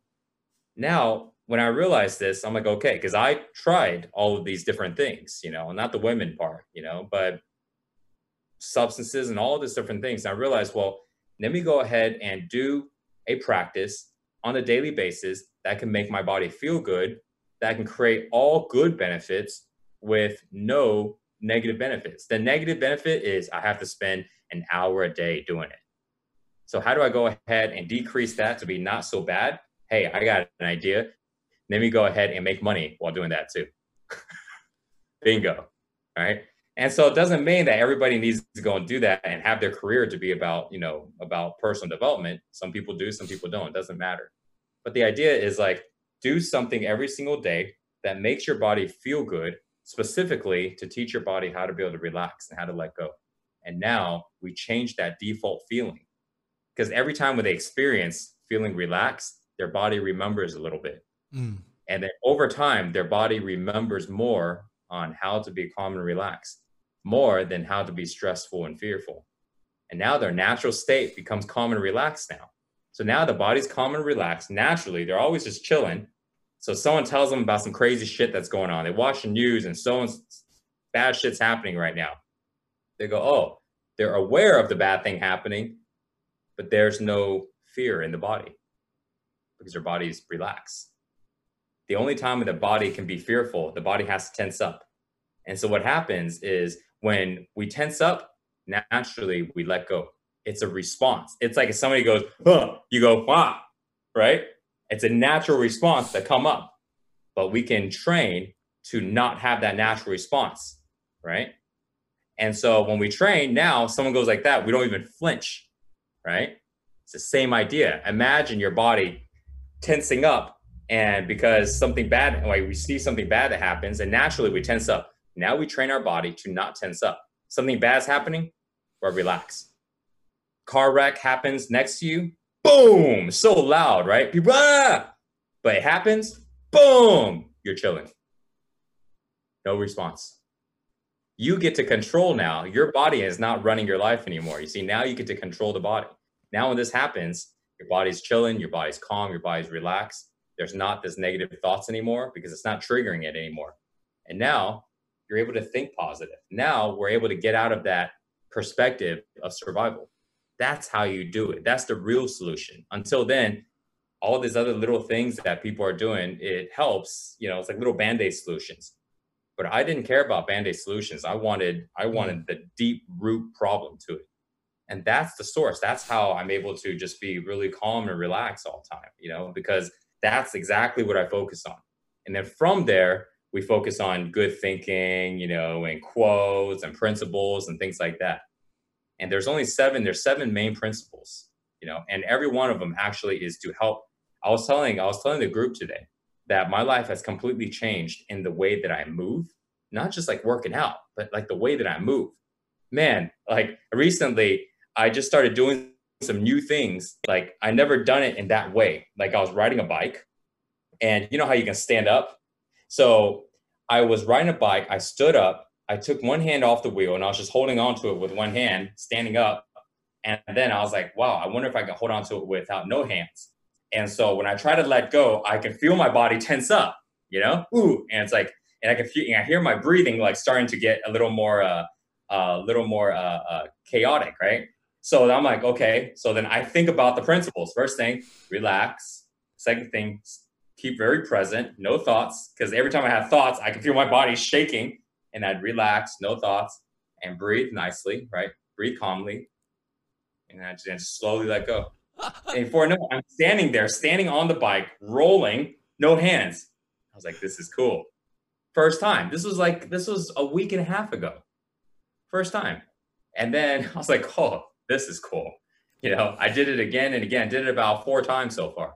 now when I realized this, I'm like, okay, because I tried all of these different things, you know, not the women part, you know, but substances and all these different things. And I realized, well, let me go ahead and do a practice on a daily basis that can make my body feel good that can create all good benefits with no negative benefits. The negative benefit is I have to spend an hour a day doing it. So how do I go ahead and decrease that to be not so bad? Hey, I got an idea. Let me go ahead and make money while doing that too. Bingo. All right. And so it doesn't mean that everybody needs to go and do that and have their career to be about, you know, about personal development. Some people do, some people don't. It doesn't matter. But the idea is like do something every single day that makes your body feel good, specifically to teach your body how to be able to relax and how to let go. And now we change that default feeling because every time when they experience feeling relaxed, their body remembers a little bit. Mm. And then over time, their body remembers more on how to be calm and relaxed, more than how to be stressful and fearful. And now their natural state becomes calm and relaxed now. So now the body's calm and relaxed. Naturally, they're always just chilling. So someone tells them about some crazy shit that's going on. They watch the news and so bad shit's happening right now. They go, oh, they're aware of the bad thing happening, but there's no fear in the body because their body's relaxed. The only time the body can be fearful, the body has to tense up. And so what happens is when we tense up, naturally we let go it's a response. It's like if somebody goes, huh, you go, wow, right? It's a natural response to come up, but we can train to not have that natural response, right? And so when we train now, someone goes like that, we don't even flinch, right? It's the same idea. Imagine your body tensing up, and because something bad, like we see something bad that happens, and naturally we tense up. Now we train our body to not tense up. Something bad's happening, or relax car wreck happens next to you, boom, so loud, right? People, ah! but it happens, boom, you're chilling. No response. You get to control now. Your body is not running your life anymore. You see, now you get to control the body. Now, when this happens, your body's chilling, your body's calm, your body's relaxed. There's not this negative thoughts anymore because it's not triggering it anymore. And now you're able to think positive. Now we're able to get out of that perspective of survival. That's how you do it. That's the real solution. Until then, all these other little things that people are doing, it helps. You know, it's like little band-aid solutions. But I didn't care about band-aid solutions. I wanted, I mm-hmm. wanted the deep root problem to it. And that's the source. That's how I'm able to just be really calm and relaxed all the time, you know, because that's exactly what I focus on. And then from there, we focus on good thinking, you know, and quotes and principles and things like that. And there's only seven there's seven main principles you know and every one of them actually is to help. I was telling i was telling the group today that my life has completely changed in the way that i move not just like working out but like the way that i move. Man like recently i just started doing some new things. Like i never done it in that way. Like i was riding a bike and you know how you can stand up so i was riding a bike i stood up I took one hand off the wheel and I was just holding on to it with one hand, standing up. And then I was like, wow, I wonder if I can hold on to it without no hands. And so when I try to let go, I can feel my body tense up, you know? Ooh. And it's like, and I can feel, I hear my breathing like starting to get a little more, uh, a uh, little more uh, uh, chaotic, right? So I'm like, okay. So then I think about the principles. First thing, relax. Second thing, keep very present, no thoughts. Because every time I have thoughts, I can feel my body shaking. And I'd relax, no thoughts, and breathe nicely, right? Breathe calmly. And I just slowly let go. and before I know I'm standing there, standing on the bike, rolling, no hands. I was like, this is cool. First time. This was like, this was a week and a half ago. First time. And then I was like, oh, this is cool. You know, I did it again and again, did it about four times so far.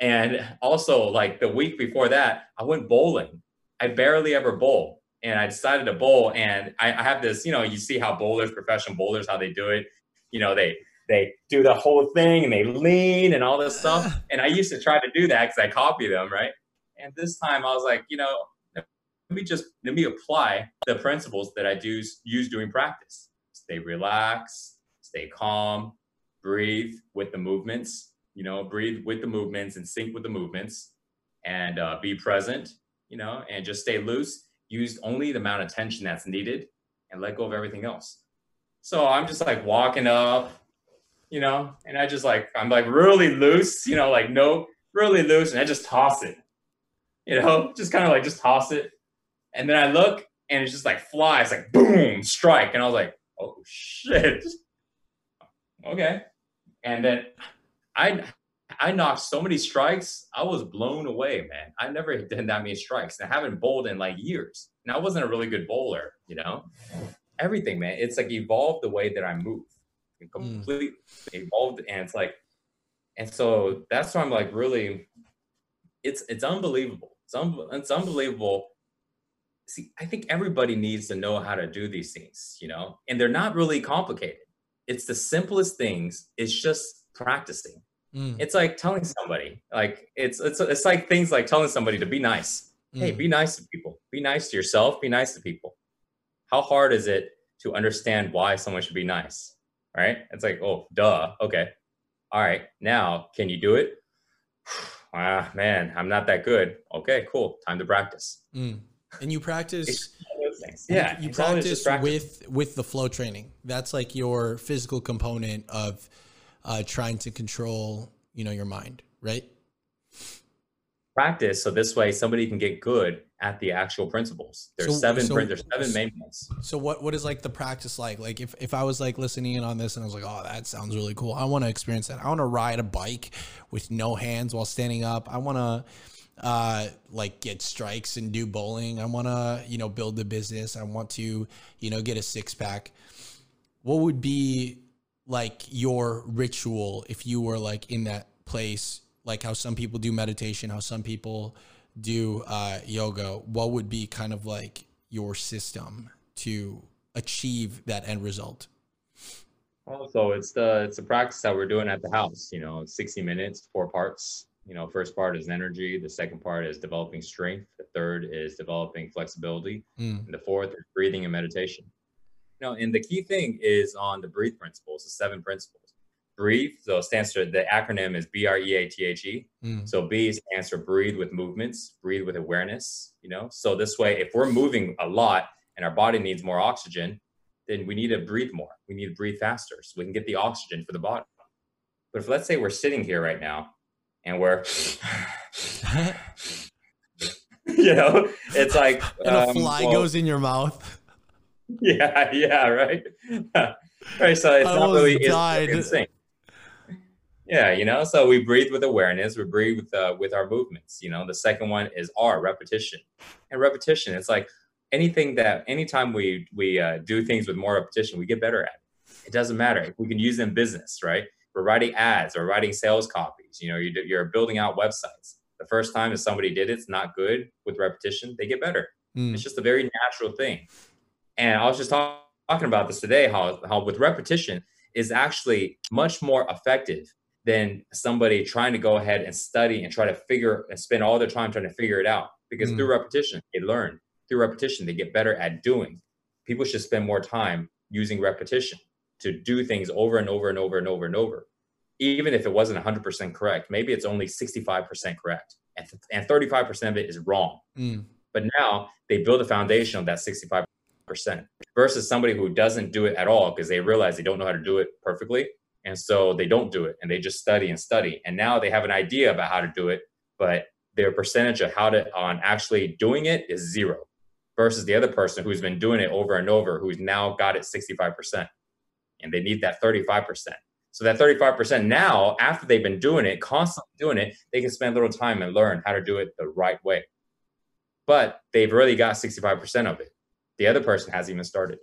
And also, like the week before that, I went bowling. I barely ever bowl. And I decided to bowl. And I, I have this, you know, you see how bowlers, professional bowlers, how they do it. You know, they they do the whole thing and they lean and all this stuff. And I used to try to do that because I copy them, right? And this time I was like, you know, let me just let me apply the principles that I do use during practice. Stay relaxed, stay calm, breathe with the movements, you know, breathe with the movements and sync with the movements and uh, be present, you know, and just stay loose. Use only the amount of tension that's needed and let go of everything else. So I'm just like walking up, you know, and I just like, I'm like really loose, you know, like no, really loose. And I just toss it, you know, just kind of like just toss it. And then I look and it's just like flies, like boom, strike. And I was like, oh shit. Okay. And then I I knocked so many strikes. I was blown away, man. I never done that many strikes. I haven't bowled in like years. And I wasn't a really good bowler, you know. Everything, man. It's like evolved the way that I move. Completely mm. evolved. And it's like, and so that's why I'm like really it's it's unbelievable. It's, un- it's unbelievable. See, I think everybody needs to know how to do these things, you know, and they're not really complicated. It's the simplest things. It's just practicing. Mm. It's like telling somebody, like it's it's it's like things like telling somebody to be nice. Mm. Hey, be nice to people. Be nice to yourself. Be nice to people. How hard is it to understand why someone should be nice? Right? It's like, oh, duh. Okay. All right. Now, can you do it? ah, man, I'm not that good. Okay, cool. Time to practice. Mm. And you practice. yeah, you, you practice, practice with with the flow training. That's like your physical component of uh, trying to control, you know, your mind, right? Practice so this way somebody can get good at the actual principles. There's so, seven. So, there's seven main ones. So what what is like the practice like? Like if if I was like listening in on this and I was like, oh, that sounds really cool. I want to experience that. I want to ride a bike with no hands while standing up. I want to uh like get strikes and do bowling. I want to you know build the business. I want to you know get a six pack. What would be like your ritual if you were like in that place? Like how some people do meditation, how some people do uh, yoga, what would be kind of like your system to achieve that end result? Also, it's the it's the practice that we're doing at the house. You know, 60 minutes, four parts. You know, first part is energy. The second part is developing strength. The third is developing flexibility. Mm. And the fourth is breathing and meditation. You know, and the key thing is on the breathe principles, the seven principles breathe. So it stands for the acronym is B R E A T H E. Mm. So B stands for breathe with movements, breathe with awareness. You know, so this way, if we're moving a lot and our body needs more oxygen, then we need to breathe more. We need to breathe faster so we can get the oxygen for the body. But if let's say we're sitting here right now and we're, you know, it's like and a um, fly well, goes in your mouth. Yeah, yeah, right. right. So it's I not really it's yeah, you know, so we breathe with awareness. We breathe with uh, with our movements. You know, the second one is R, repetition, and repetition. It's like anything that anytime we we uh, do things with more repetition, we get better at. It. it doesn't matter. We can use in business, right? We're writing ads or writing sales copies. You know, you you're building out websites. The first time if somebody did it, it's not good with repetition, they get better. Mm. It's just a very natural thing. And I was just talk, talking about this today, how how with repetition is actually much more effective than somebody trying to go ahead and study and try to figure and spend all their time trying to figure it out. Because mm. through repetition, they learn. Through repetition, they get better at doing. People should spend more time using repetition to do things over and over and over and over and over. Even if it wasn't 100% correct, maybe it's only 65% correct and, and 35% of it is wrong. Mm. But now they build a foundation on that 65%. 65% versus somebody who doesn't do it at all because they realize they don't know how to do it perfectly. And so they don't do it and they just study and study. And now they have an idea about how to do it, but their percentage of how to on actually doing it is zero versus the other person who's been doing it over and over, who's now got it 65%. And they need that 35%. So that 35% now, after they've been doing it, constantly doing it, they can spend a little time and learn how to do it the right way. But they've really got 65% of it. The other person hasn't even started,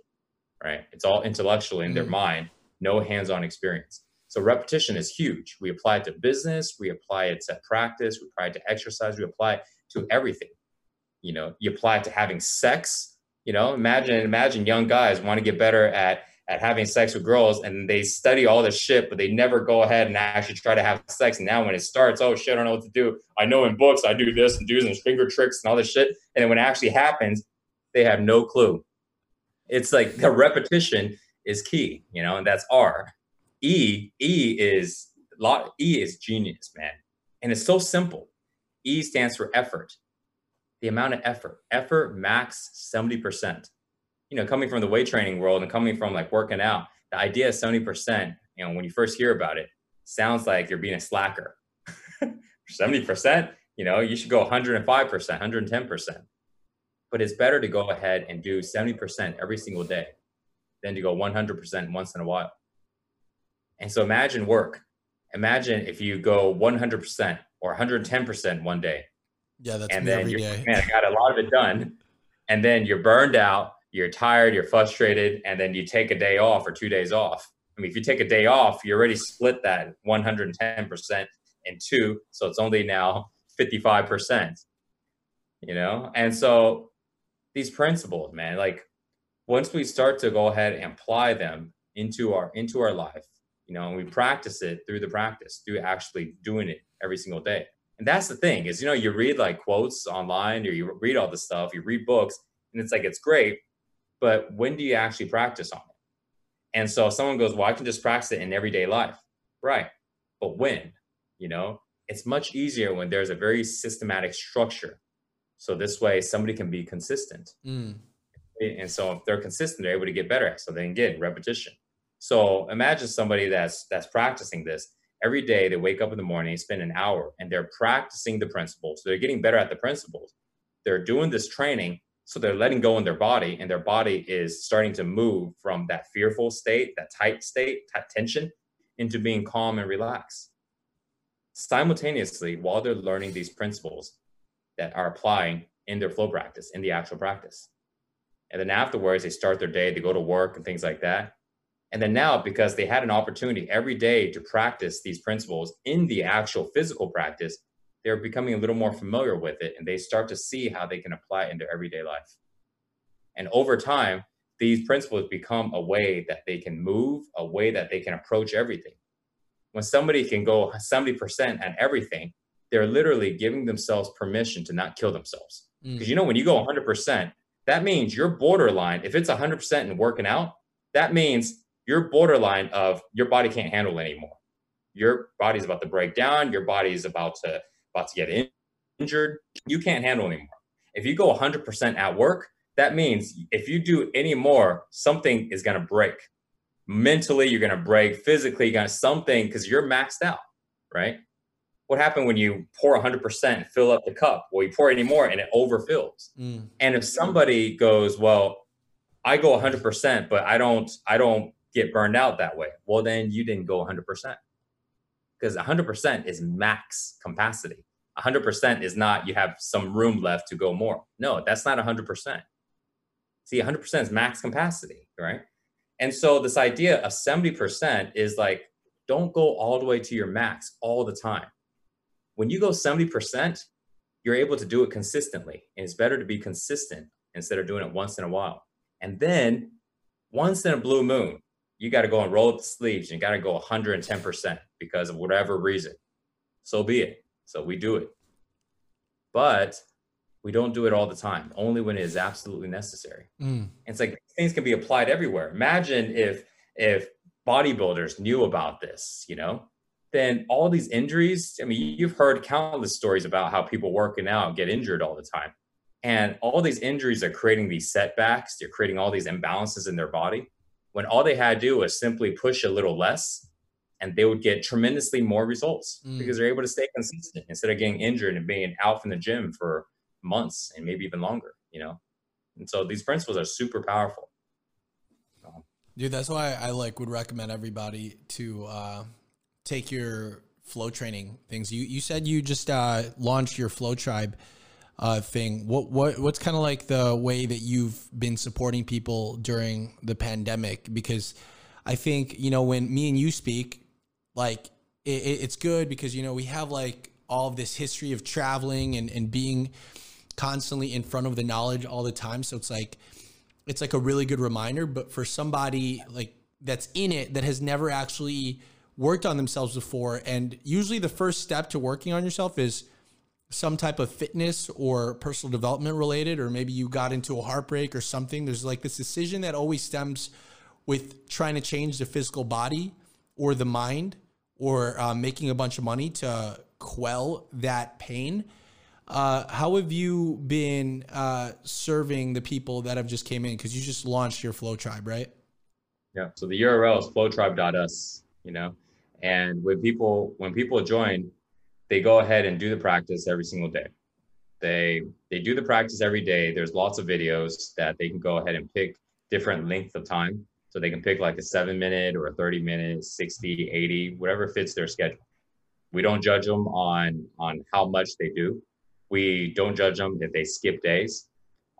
right? It's all intellectual in their mm. mind, no hands on experience. So repetition is huge. We apply it to business, we apply it to practice, we apply it to exercise, we apply it to everything. You know, you apply it to having sex. You know, imagine imagine young guys want to get better at at having sex with girls and they study all this shit, but they never go ahead and actually try to have sex. And now when it starts, oh shit, I don't know what to do. I know in books I do this and do's and finger tricks and all this shit. And then when it actually happens, they have no clue. It's like the repetition is key, you know, and that's R. E, E is lot E is genius, man. And it's so simple. E stands for effort. The amount of effort. Effort max 70% you know, coming from the weight training world and coming from like working out, the idea of 70%, you know, when you first hear about it, sounds like you're being a slacker. 70%, you know, you should go 105%, 110%. But it's better to go ahead and do 70% every single day than to go 100% once in a while. And so imagine work. Imagine if you go 100% or 110% one day. Yeah, that's and then every day. Man, I got a lot of it done. And then you're burned out you're tired, you're frustrated, and then you take a day off or two days off. I mean, if you take a day off, you already split that 110% in two. So it's only now 55%, you know? And so these principles, man, like once we start to go ahead and apply them into our into our life, you know, and we practice it through the practice, through actually doing it every single day. And that's the thing is, you know, you read like quotes online or you read all the stuff, you read books, and it's like it's great, but when do you actually practice on it? And so someone goes, well, I can just practice it in everyday life. Right. But when? You know, it's much easier when there's a very systematic structure. So this way somebody can be consistent. Mm. And so if they're consistent, they're able to get better at. So then again, repetition. So imagine somebody that's that's practicing this every day. They wake up in the morning, spend an hour, and they're practicing the principles. So they're getting better at the principles. They're doing this training so they're letting go in their body, and their body is starting to move from that fearful state, that tight state, that tension, into being calm and relaxed. Simultaneously, while they're learning these principles that are applying in their flow practice, in the actual practice. And then afterwards, they start their day, they go to work and things like that. And then now, because they had an opportunity every day to practice these principles in the actual physical practice, they're becoming a little more familiar with it and they start to see how they can apply it in their everyday life. And over time, these principles become a way that they can move, a way that they can approach everything. When somebody can go 70% at everything, they're literally giving themselves permission to not kill themselves. Because mm. you know, when you go 100%, that means you're borderline. If it's 100% in working out, that means you're borderline of your body can't handle anymore. Your body's about to break down. Your body is about to about to get in, injured, you can't handle anymore. If you go 100% at work, that means if you do any more, something is going to break. Mentally, you're going to break. Physically, you're going to something because you're maxed out, right? What happened when you pour 100% and fill up the cup? Well, you pour any more and it overfills. Mm. And if somebody goes, well, I go 100%, but I don't, I don't get burned out that way. Well, then you didn't go 100% because 100% is max capacity. 100% is not you have some room left to go more. No, that's not 100%. See, 100% is max capacity, right? And so this idea of 70% is like, don't go all the way to your max all the time. When you go 70%, you're able to do it consistently. And it's better to be consistent instead of doing it once in a while. And then once in a blue moon, you got to go and roll up the sleeves and you got to go 110% because of whatever reason. So be it. So we do it. But we don't do it all the time, only when it is absolutely necessary. Mm. It's like things can be applied everywhere. Imagine if if bodybuilders knew about this, you know, then all these injuries, I mean, you've heard countless stories about how people working out get injured all the time. And all these injuries are creating these setbacks. They're creating all these imbalances in their body. When all they had to do was simply push a little less, and they would get tremendously more results mm. because they're able to stay consistent instead of getting injured and being out from the gym for months and maybe even longer, you know? And so these principles are super powerful. Dude, that's why I like would recommend everybody to uh, take your flow training things. You you said you just uh, launched your flow tribe uh, thing. What what what's kind of like the way that you've been supporting people during the pandemic? Because I think you know when me and you speak, like it, it's good because you know we have like all of this history of traveling and and being constantly in front of the knowledge all the time. So it's like it's like a really good reminder. But for somebody like that's in it that has never actually worked on themselves before, and usually the first step to working on yourself is some type of fitness or personal development related, or maybe you got into a heartbreak or something. There's like this decision that always stems with trying to change the physical body or the mind or uh, making a bunch of money to quell that pain. Uh, how have you been uh, serving the people that have just came in? Because you just launched your Flow Tribe, right? Yeah. So the URL is flowtribe.us. You know, and when people when people join, they go ahead and do the practice every single day. They they do the practice every day. There's lots of videos that they can go ahead and pick different length of time. So they can pick like a seven minute or a 30 minute, 60, 80, whatever fits their schedule. We don't judge them on on how much they do. We don't judge them if they skip days.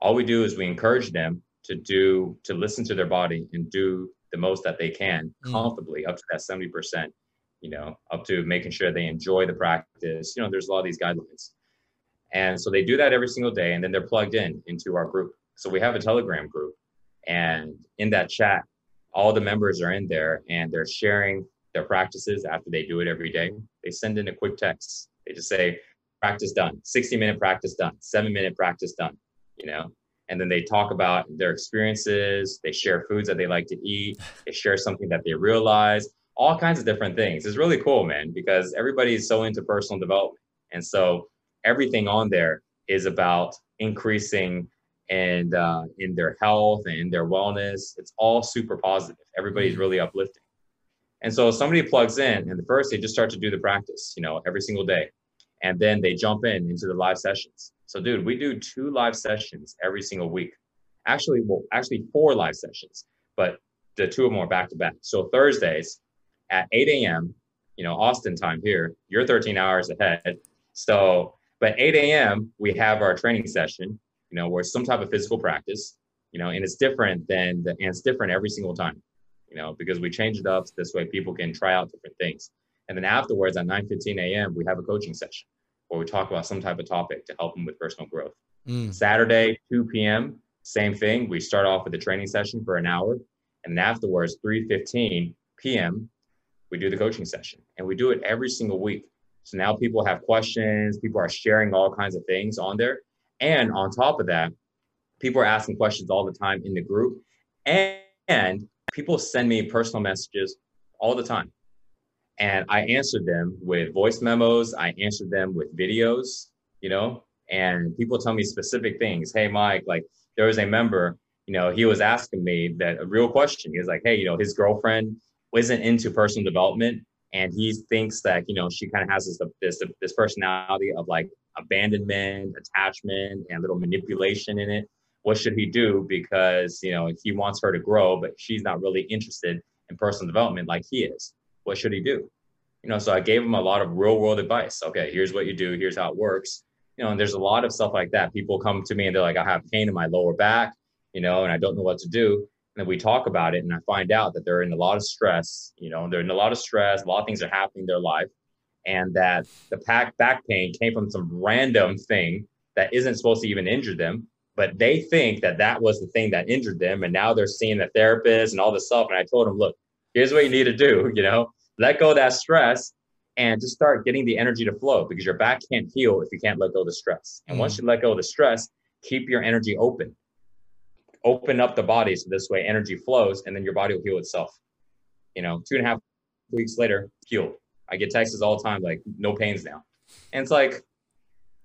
All we do is we encourage them to do to listen to their body and do the most that they can mm. comfortably up to that 70% you know, up to making sure they enjoy the practice. You know, there's a lot of these guidelines. And so they do that every single day and then they're plugged in into our group. So we have a Telegram group and in that chat, all the members are in there and they're sharing their practices after they do it every day. They send in a quick text. They just say, practice done, 60 minute practice done, seven minute practice done, you know? And then they talk about their experiences. They share foods that they like to eat. They share something that they realize all kinds of different things. It's really cool, man, because everybody's so into personal development. And so everything on there is about increasing and uh, in their health and in their wellness. It's all super positive. Everybody's mm-hmm. really uplifting. And so somebody plugs in, and the first they just start to do the practice, you know, every single day, and then they jump in into the live sessions. So, dude, we do two live sessions every single week. Actually, well, actually four live sessions, but the two of them are back to back. So Thursdays, at 8 a.m., you know, Austin time here, you're 13 hours ahead. So, but 8 a.m., we have our training session, you know, where some type of physical practice, you know, and it's different than the, and it's different every single time, you know, because we change it up this way people can try out different things. And then afterwards at 9 15 a.m., we have a coaching session where we talk about some type of topic to help them with personal growth. Mm. Saturday, 2 p.m., same thing. We start off with a training session for an hour. And then afterwards, 3 15 p.m., we do the coaching session and we do it every single week. So now people have questions, people are sharing all kinds of things on there. And on top of that, people are asking questions all the time in the group. And, people send me personal messages all the time. And I answered them with voice memos, I answered them with videos, you know, and people tell me specific things. Hey, Mike, like there was a member, you know, he was asking me that a real question. He was like, hey, you know, his girlfriend isn't into personal development and he thinks that you know she kind of has this this this personality of like abandonment attachment and little manipulation in it. What should he do? Because you know he wants her to grow but she's not really interested in personal development like he is. What should he do? You know so i gave him a lot of real world advice. Okay here's what you do here's how it works. You know and there's a lot of stuff like that. People come to me and they're like i have pain in my lower back you know and i don't know what to do and we talk about it and I find out that they're in a lot of stress, you know, they're in a lot of stress, a lot of things are happening in their life, and that the back back pain came from some random thing that isn't supposed to even injure them, but they think that that was the thing that injured them, and now they're seeing a therapist and all this stuff. And I told them, look, here's what you need to do, you know, let go of that stress and just start getting the energy to flow because your back can't heal if you can't let go of the stress. And mm. once you let go of the stress, keep your energy open open up the body so this way energy flows and then your body will heal itself. You know, two and a half weeks later, healed. I get texts all the time like, no pains now. And it's like,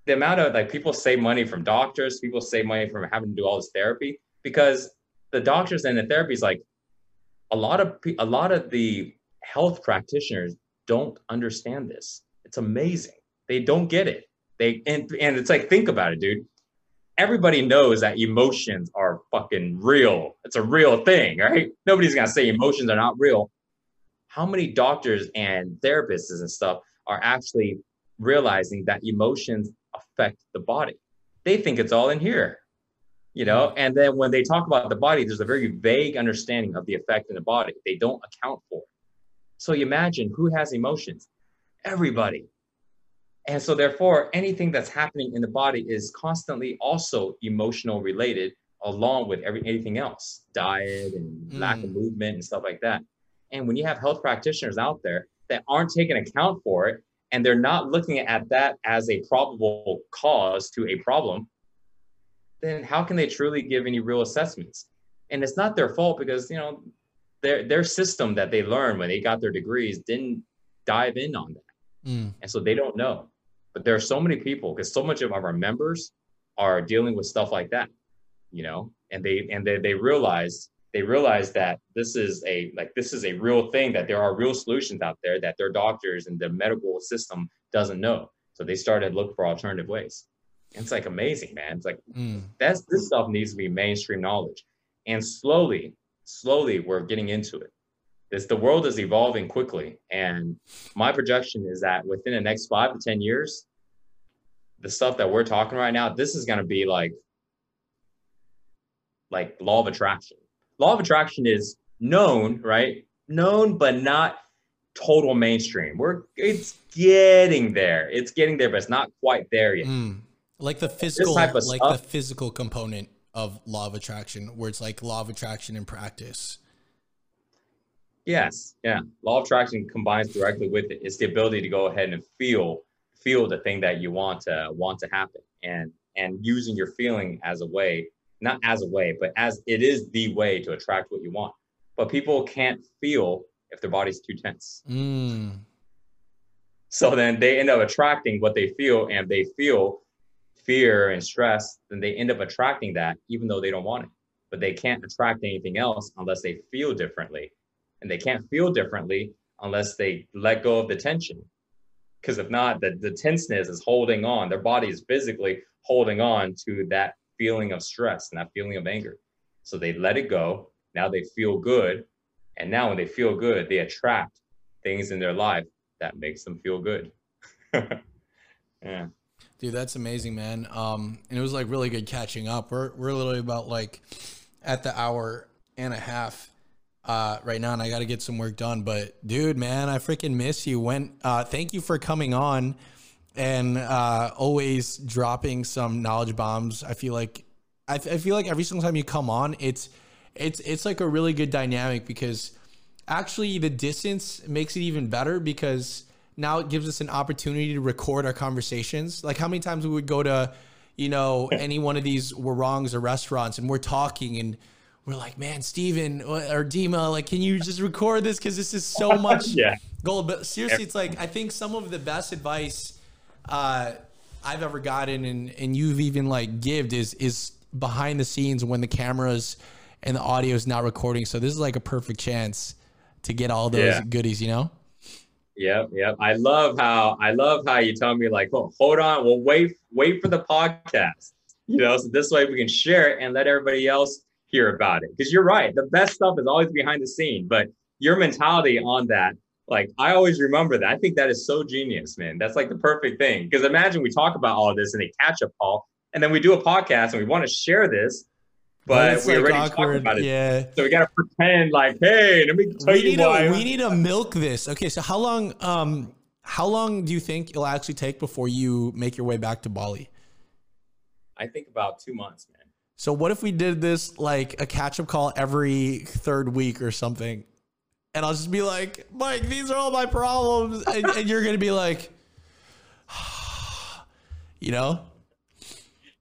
the amount of like people save money from doctors, people save money from having to do all this therapy because the doctors and the therapies like a lot of a lot of the health practitioners don't understand this. It's amazing. They don't get it. They and and it's like think about it, dude. Everybody knows that emotions are fucking real. It's a real thing, right? Nobody's gonna say emotions are not real. How many doctors and therapists and stuff are actually realizing that emotions affect the body? They think it's all in here, you know. Mm-hmm. And then when they talk about the body, there's a very vague understanding of the effect in the body. They don't account for it. So you imagine who has emotions? Everybody. And so, therefore, anything that's happening in the body is constantly also emotional related, along with every, anything else diet and mm. lack of movement and stuff like that. And when you have health practitioners out there that aren't taking account for it, and they're not looking at that as a probable cause to a problem, then how can they truly give any real assessments? And it's not their fault because, you know, their their system that they learned when they got their degrees didn't dive in on that. Mm. And so they don't know. But there are so many people because so much of our members are dealing with stuff like that, you know, and they and they they realize they realize that this is a like this is a real thing that there are real solutions out there that their doctors and the medical system doesn't know. So they started looking for alternative ways. And it's like amazing, man. It's like mm. that's this stuff needs to be mainstream knowledge. And slowly, slowly we're getting into it. This the world is evolving quickly, and my projection is that within the next five to ten years, the stuff that we're talking right now, this is going to be like like law of attraction. Law of attraction is known, right? Known, but not total mainstream. We're it's getting there. It's getting there, but it's not quite there yet. Mm. Like the physical, like stuff, the physical component of law of attraction, where it's like law of attraction in practice. Yes, yeah. Law of attraction combines directly with it. It's the ability to go ahead and feel feel the thing that you want to want to happen, and and using your feeling as a way, not as a way, but as it is the way to attract what you want. But people can't feel if their body's too tense. Mm. So then they end up attracting what they feel, and they feel fear and stress, then they end up attracting that even though they don't want it. But they can't attract anything else unless they feel differently. And they can't feel differently unless they let go of the tension. Because if not, the, the tenseness is holding on. Their body is physically holding on to that feeling of stress and that feeling of anger. So they let it go. Now they feel good. And now when they feel good, they attract things in their life that makes them feel good. yeah. Dude, that's amazing, man. Um, and it was like really good catching up. We're we're literally about like at the hour and a half uh, right now, and I got to get some work done. But dude, man, I freaking miss you. When uh, thank you for coming on and uh, always dropping some knowledge bombs. I feel like I, I feel like every single time you come on, it's it's it's like a really good dynamic because actually the distance makes it even better because now it gives us an opportunity to record our conversations. Like how many times we would go to, you know, any one of these wrongs or restaurants and we're talking and we're like, man, Steven or Dima, like, can you just record this? Cause this is so much yeah. gold. But seriously, it's like, I think some of the best advice, uh, I've ever gotten and, and you've even like gived is, is behind the scenes when the cameras and the audio is not recording. So this is like a perfect chance to get all those yeah. goodies, you know? Yep, yep. I love how I love how you tell me like, oh, hold on, we'll wait, wait for the podcast. You know, so this way we can share it and let everybody else hear about it. Because you're right, the best stuff is always behind the scene. But your mentality on that, like I always remember that. I think that is so genius, man. That's like the perfect thing. Because imagine we talk about all of this in a catch-up call, and then we do a podcast and we want to share this but we like already awkward. talked about it. Yeah. So we gotta pretend like, hey, let me tell we you need why. To, we need to milk this. Okay, so how long um how long do you think it'll actually take before you make your way back to Bali? I think about two months, man. So what if we did this like a catch up call every third week or something? And I'll just be like, Mike, these are all my problems. And, and you're gonna be like, you know?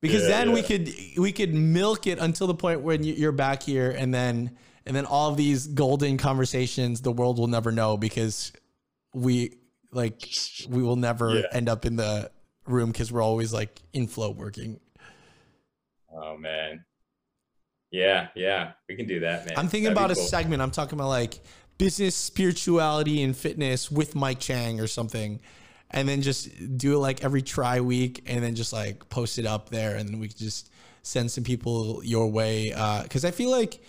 because yeah, then yeah. we could we could milk it until the point when you're back here and then and then all of these golden conversations the world will never know because we like we will never yeah. end up in the room because we're always like in flow working. Oh man. Yeah, yeah, we can do that, man. I'm thinking That'd about a segment. I'm talking about like business, spirituality, and fitness with Mike Chang or something, and then just do it like every try week, and then just like post it up there, and then we could just send some people your way. Because uh, I feel like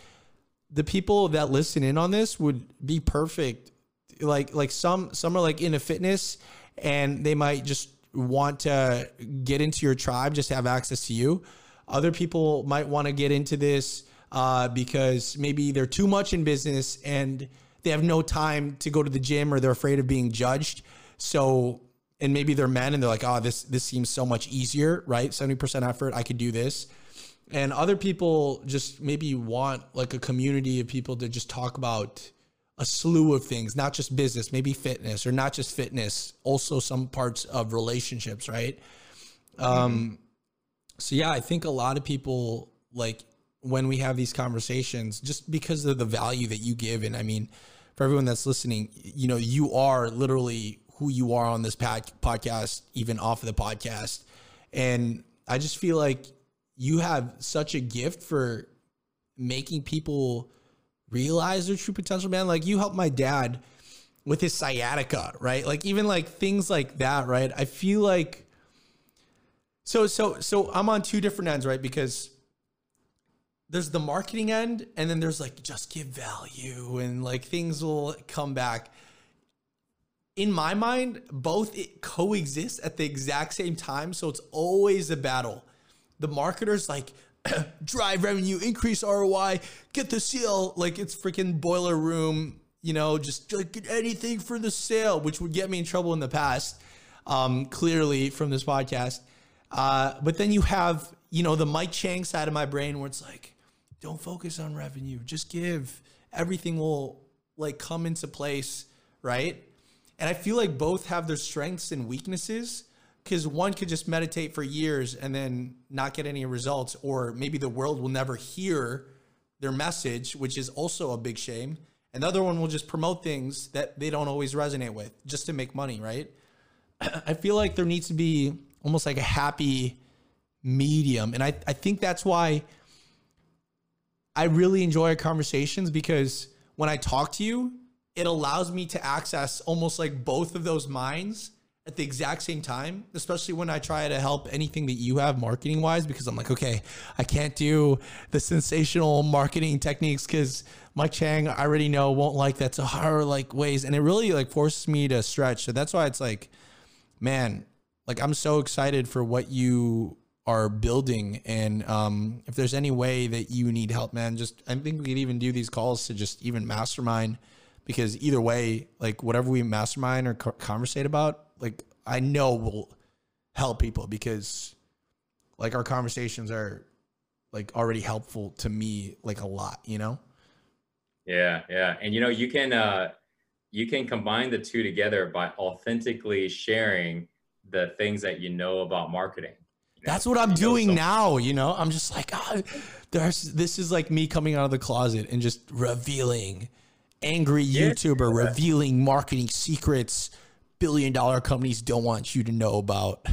the people that listen in on this would be perfect. Like like some some are like into fitness, and they might just want to get into your tribe, just have access to you. Other people might want to get into this uh, because maybe they're too much in business and they have no time to go to the gym or they're afraid of being judged. So, and maybe they're men and they're like, oh, this this seems so much easier, right? Seventy percent effort, I could do this. And other people just maybe want like a community of people to just talk about a slew of things, not just business, maybe fitness, or not just fitness, also some parts of relationships, right? Um, so yeah, I think a lot of people like when we have these conversations, just because of the value that you give, and I mean, for everyone that's listening, you know, you are literally who you are on this podcast, even off of the podcast, and I just feel like you have such a gift for making people realize their true potential, man. Like you helped my dad with his sciatica, right? Like even like things like that, right? I feel like so so so I'm on two different ends, right? Because there's the marketing end and then there's like just give value and like things will come back. In my mind, both it coexist at the exact same time, so it's always a battle. The marketers like drive revenue, increase ROI, get the sale, like it's freaking boiler room, you know, just like anything for the sale, which would get me in trouble in the past, um, clearly from this podcast. Uh, but then you have, you know, the Mike Chang side of my brain where it's like, don't focus on revenue, just give. Everything will like come into place, right? And I feel like both have their strengths and weaknesses because one could just meditate for years and then not get any results, or maybe the world will never hear their message, which is also a big shame. And the other one will just promote things that they don't always resonate with just to make money, right? I feel like there needs to be almost like a happy medium. And I, I think that's why I really enjoy our conversations because when I talk to you, it allows me to access almost like both of those minds at the exact same time, especially when I try to help anything that you have marketing wise, because I'm like, okay, I can't do the sensational marketing techniques because Mike Chang, I already know won't like that to her like ways. And it really like forces me to stretch. So that's why it's like, man, like I'm so excited for what you are building and um, if there's any way that you need help man just i think we could even do these calls to just even mastermind because either way like whatever we mastermind or co- conversate about like i know will help people because like our conversations are like already helpful to me like a lot you know? Yeah yeah. And you know you can uh you can combine the two together by authentically sharing the things that you know about marketing. You know, That's what I'm doing now. You know, I'm just like, oh, there's this is like me coming out of the closet and just revealing angry yeah. YouTuber revealing marketing secrets billion dollar companies don't want you to know about.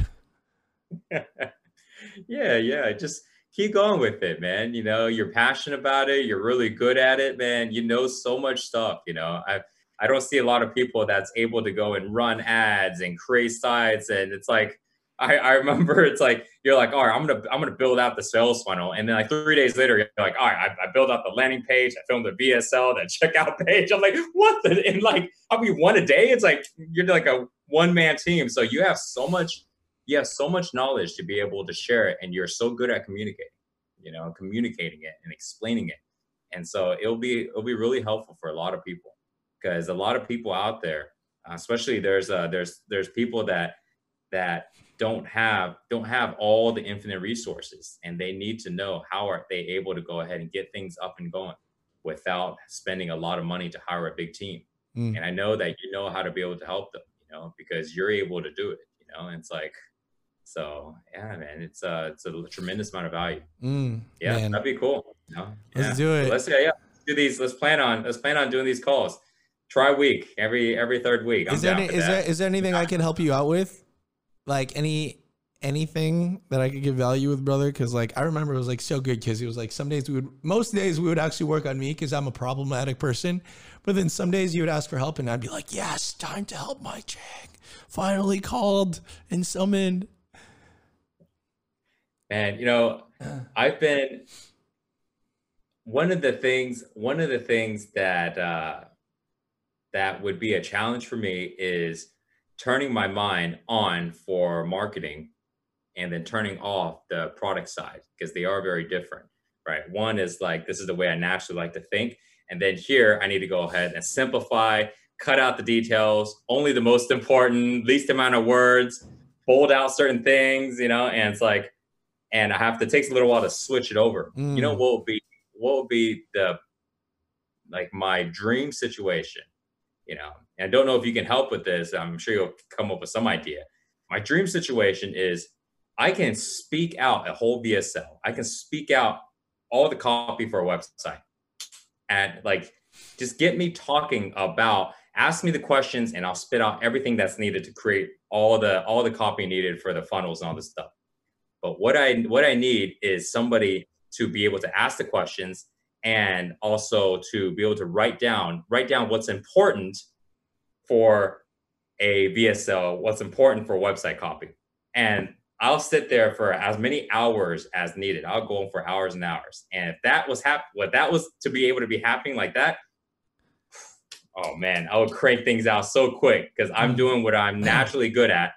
yeah, yeah. Just keep going with it, man. You know, you're passionate about it. You're really good at it, man. You know so much stuff. You know, I've I don't see a lot of people that's able to go and run ads and create sites. And it's like, I, I remember it's like you're like, all right, I'm gonna I'm gonna build out the sales funnel, and then like three days later, you're like, all right, I, I built out the landing page, I filmed the VSL, the checkout page. I'm like, what the? And like, I'll be one a day. It's like you're like a one man team, so you have so much, you have so much knowledge to be able to share it, and you're so good at communicating, you know, communicating it and explaining it, and so it'll be it'll be really helpful for a lot of people because a lot of people out there, uh, especially there's uh, there's there's people that that don't have don't have all the infinite resources, and they need to know how are they able to go ahead and get things up and going without spending a lot of money to hire a big team. Mm. And I know that you know how to be able to help them, you know, because you're able to do it, you know. And it's like, so yeah, man, it's uh, it's a tremendous amount of value. Mm, yeah, man. that'd be cool. You know? Let's yeah. do it. So let's yeah, yeah, do these. Let's plan on let's plan on doing these calls try week every every third week. I'm is there any, is there is there anything I can help you out with? Like any anything that I could give value with, brother? Because like I remember it was like so good because it was like some days we would, most days we would actually work on me because I'm a problematic person, but then some days you would ask for help and I'd be like, yes, time to help Mike Chang. Finally called and summoned. And you know, I've been one of the things. One of the things that uh, that would be a challenge for me is turning my mind on for marketing and then turning off the product side because they are very different, right? One is like, this is the way I naturally like to think. And then here, I need to go ahead and simplify, cut out the details, only the most important, least amount of words, bold out certain things, you know, and it's like, and I have to, it takes a little while to switch it over. Mm. You know, mm. what will be, what will be the, like my dream situation, you know, and I don't know if you can help with this. I'm sure you'll come up with some idea. My dream situation is I can speak out a whole VSL. I can speak out all the copy for a website and like just get me talking about ask me the questions and I'll spit out everything that's needed to create all the all the copy needed for the funnels and all this stuff. But what I what I need is somebody to be able to ask the questions and also to be able to write down write down what's important for a VSL, what's important for website copy. And I'll sit there for as many hours as needed. I'll go for hours and hours. And if that was hap- what that was to be able to be happening like that, oh man, I would crank things out so quick because I'm mm. doing what I'm naturally good at,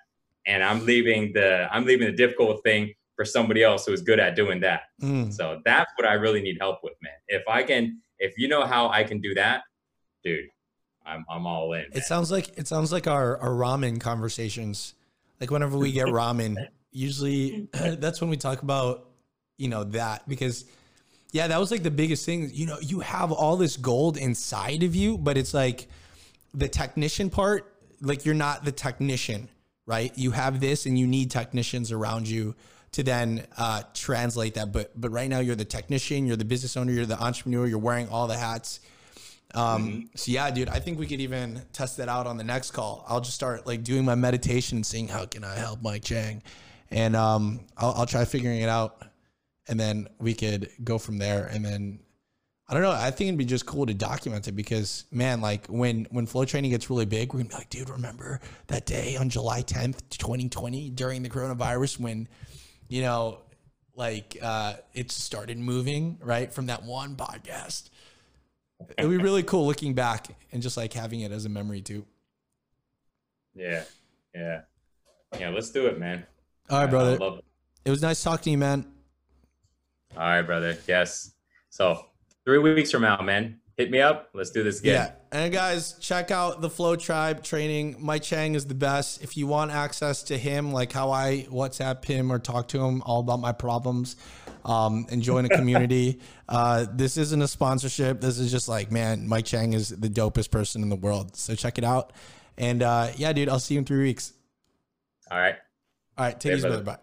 and I'm leaving the I'm leaving the difficult thing for somebody else who is good at doing that. Mm. So that's what I really need help with, man. If I can, if you know how I can do that, dude, I'm I'm all in. Man. It sounds like it sounds like our our ramen conversations. Like whenever we get ramen, usually that's when we talk about you know that because yeah that was like the biggest thing you know you have all this gold inside of you but it's like the technician part like you're not the technician right you have this and you need technicians around you to then uh, translate that but but right now you're the technician you're the business owner you're the entrepreneur you're wearing all the hats um, mm-hmm. so yeah dude i think we could even test that out on the next call i'll just start like doing my meditation and seeing how can i help mike chang and um, I'll, I'll try figuring it out, and then we could go from there. And then I don't know. I think it'd be just cool to document it because man, like when when flow training gets really big, we're gonna be like, dude, remember that day on July 10th, 2020, during the coronavirus when, you know, like uh, it started moving right from that one podcast. It'd be really cool looking back and just like having it as a memory too. Yeah, yeah, yeah. Let's do it, man. All right, brother. It. it was nice talking to you, man. All right, brother. Yes. So three weeks from now, man, hit me up. Let's do this again. Yeah. And guys, check out the Flow Tribe training. Mike Chang is the best. If you want access to him, like how I WhatsApp him or talk to him all about my problems, um, and join a community. uh, this isn't a sponsorship. This is just like, man, Mike Chang is the dopest person in the world. So check it out. And uh, yeah, dude, I'll see you in three weeks. All right. All right. Take it easy, brother. Bye.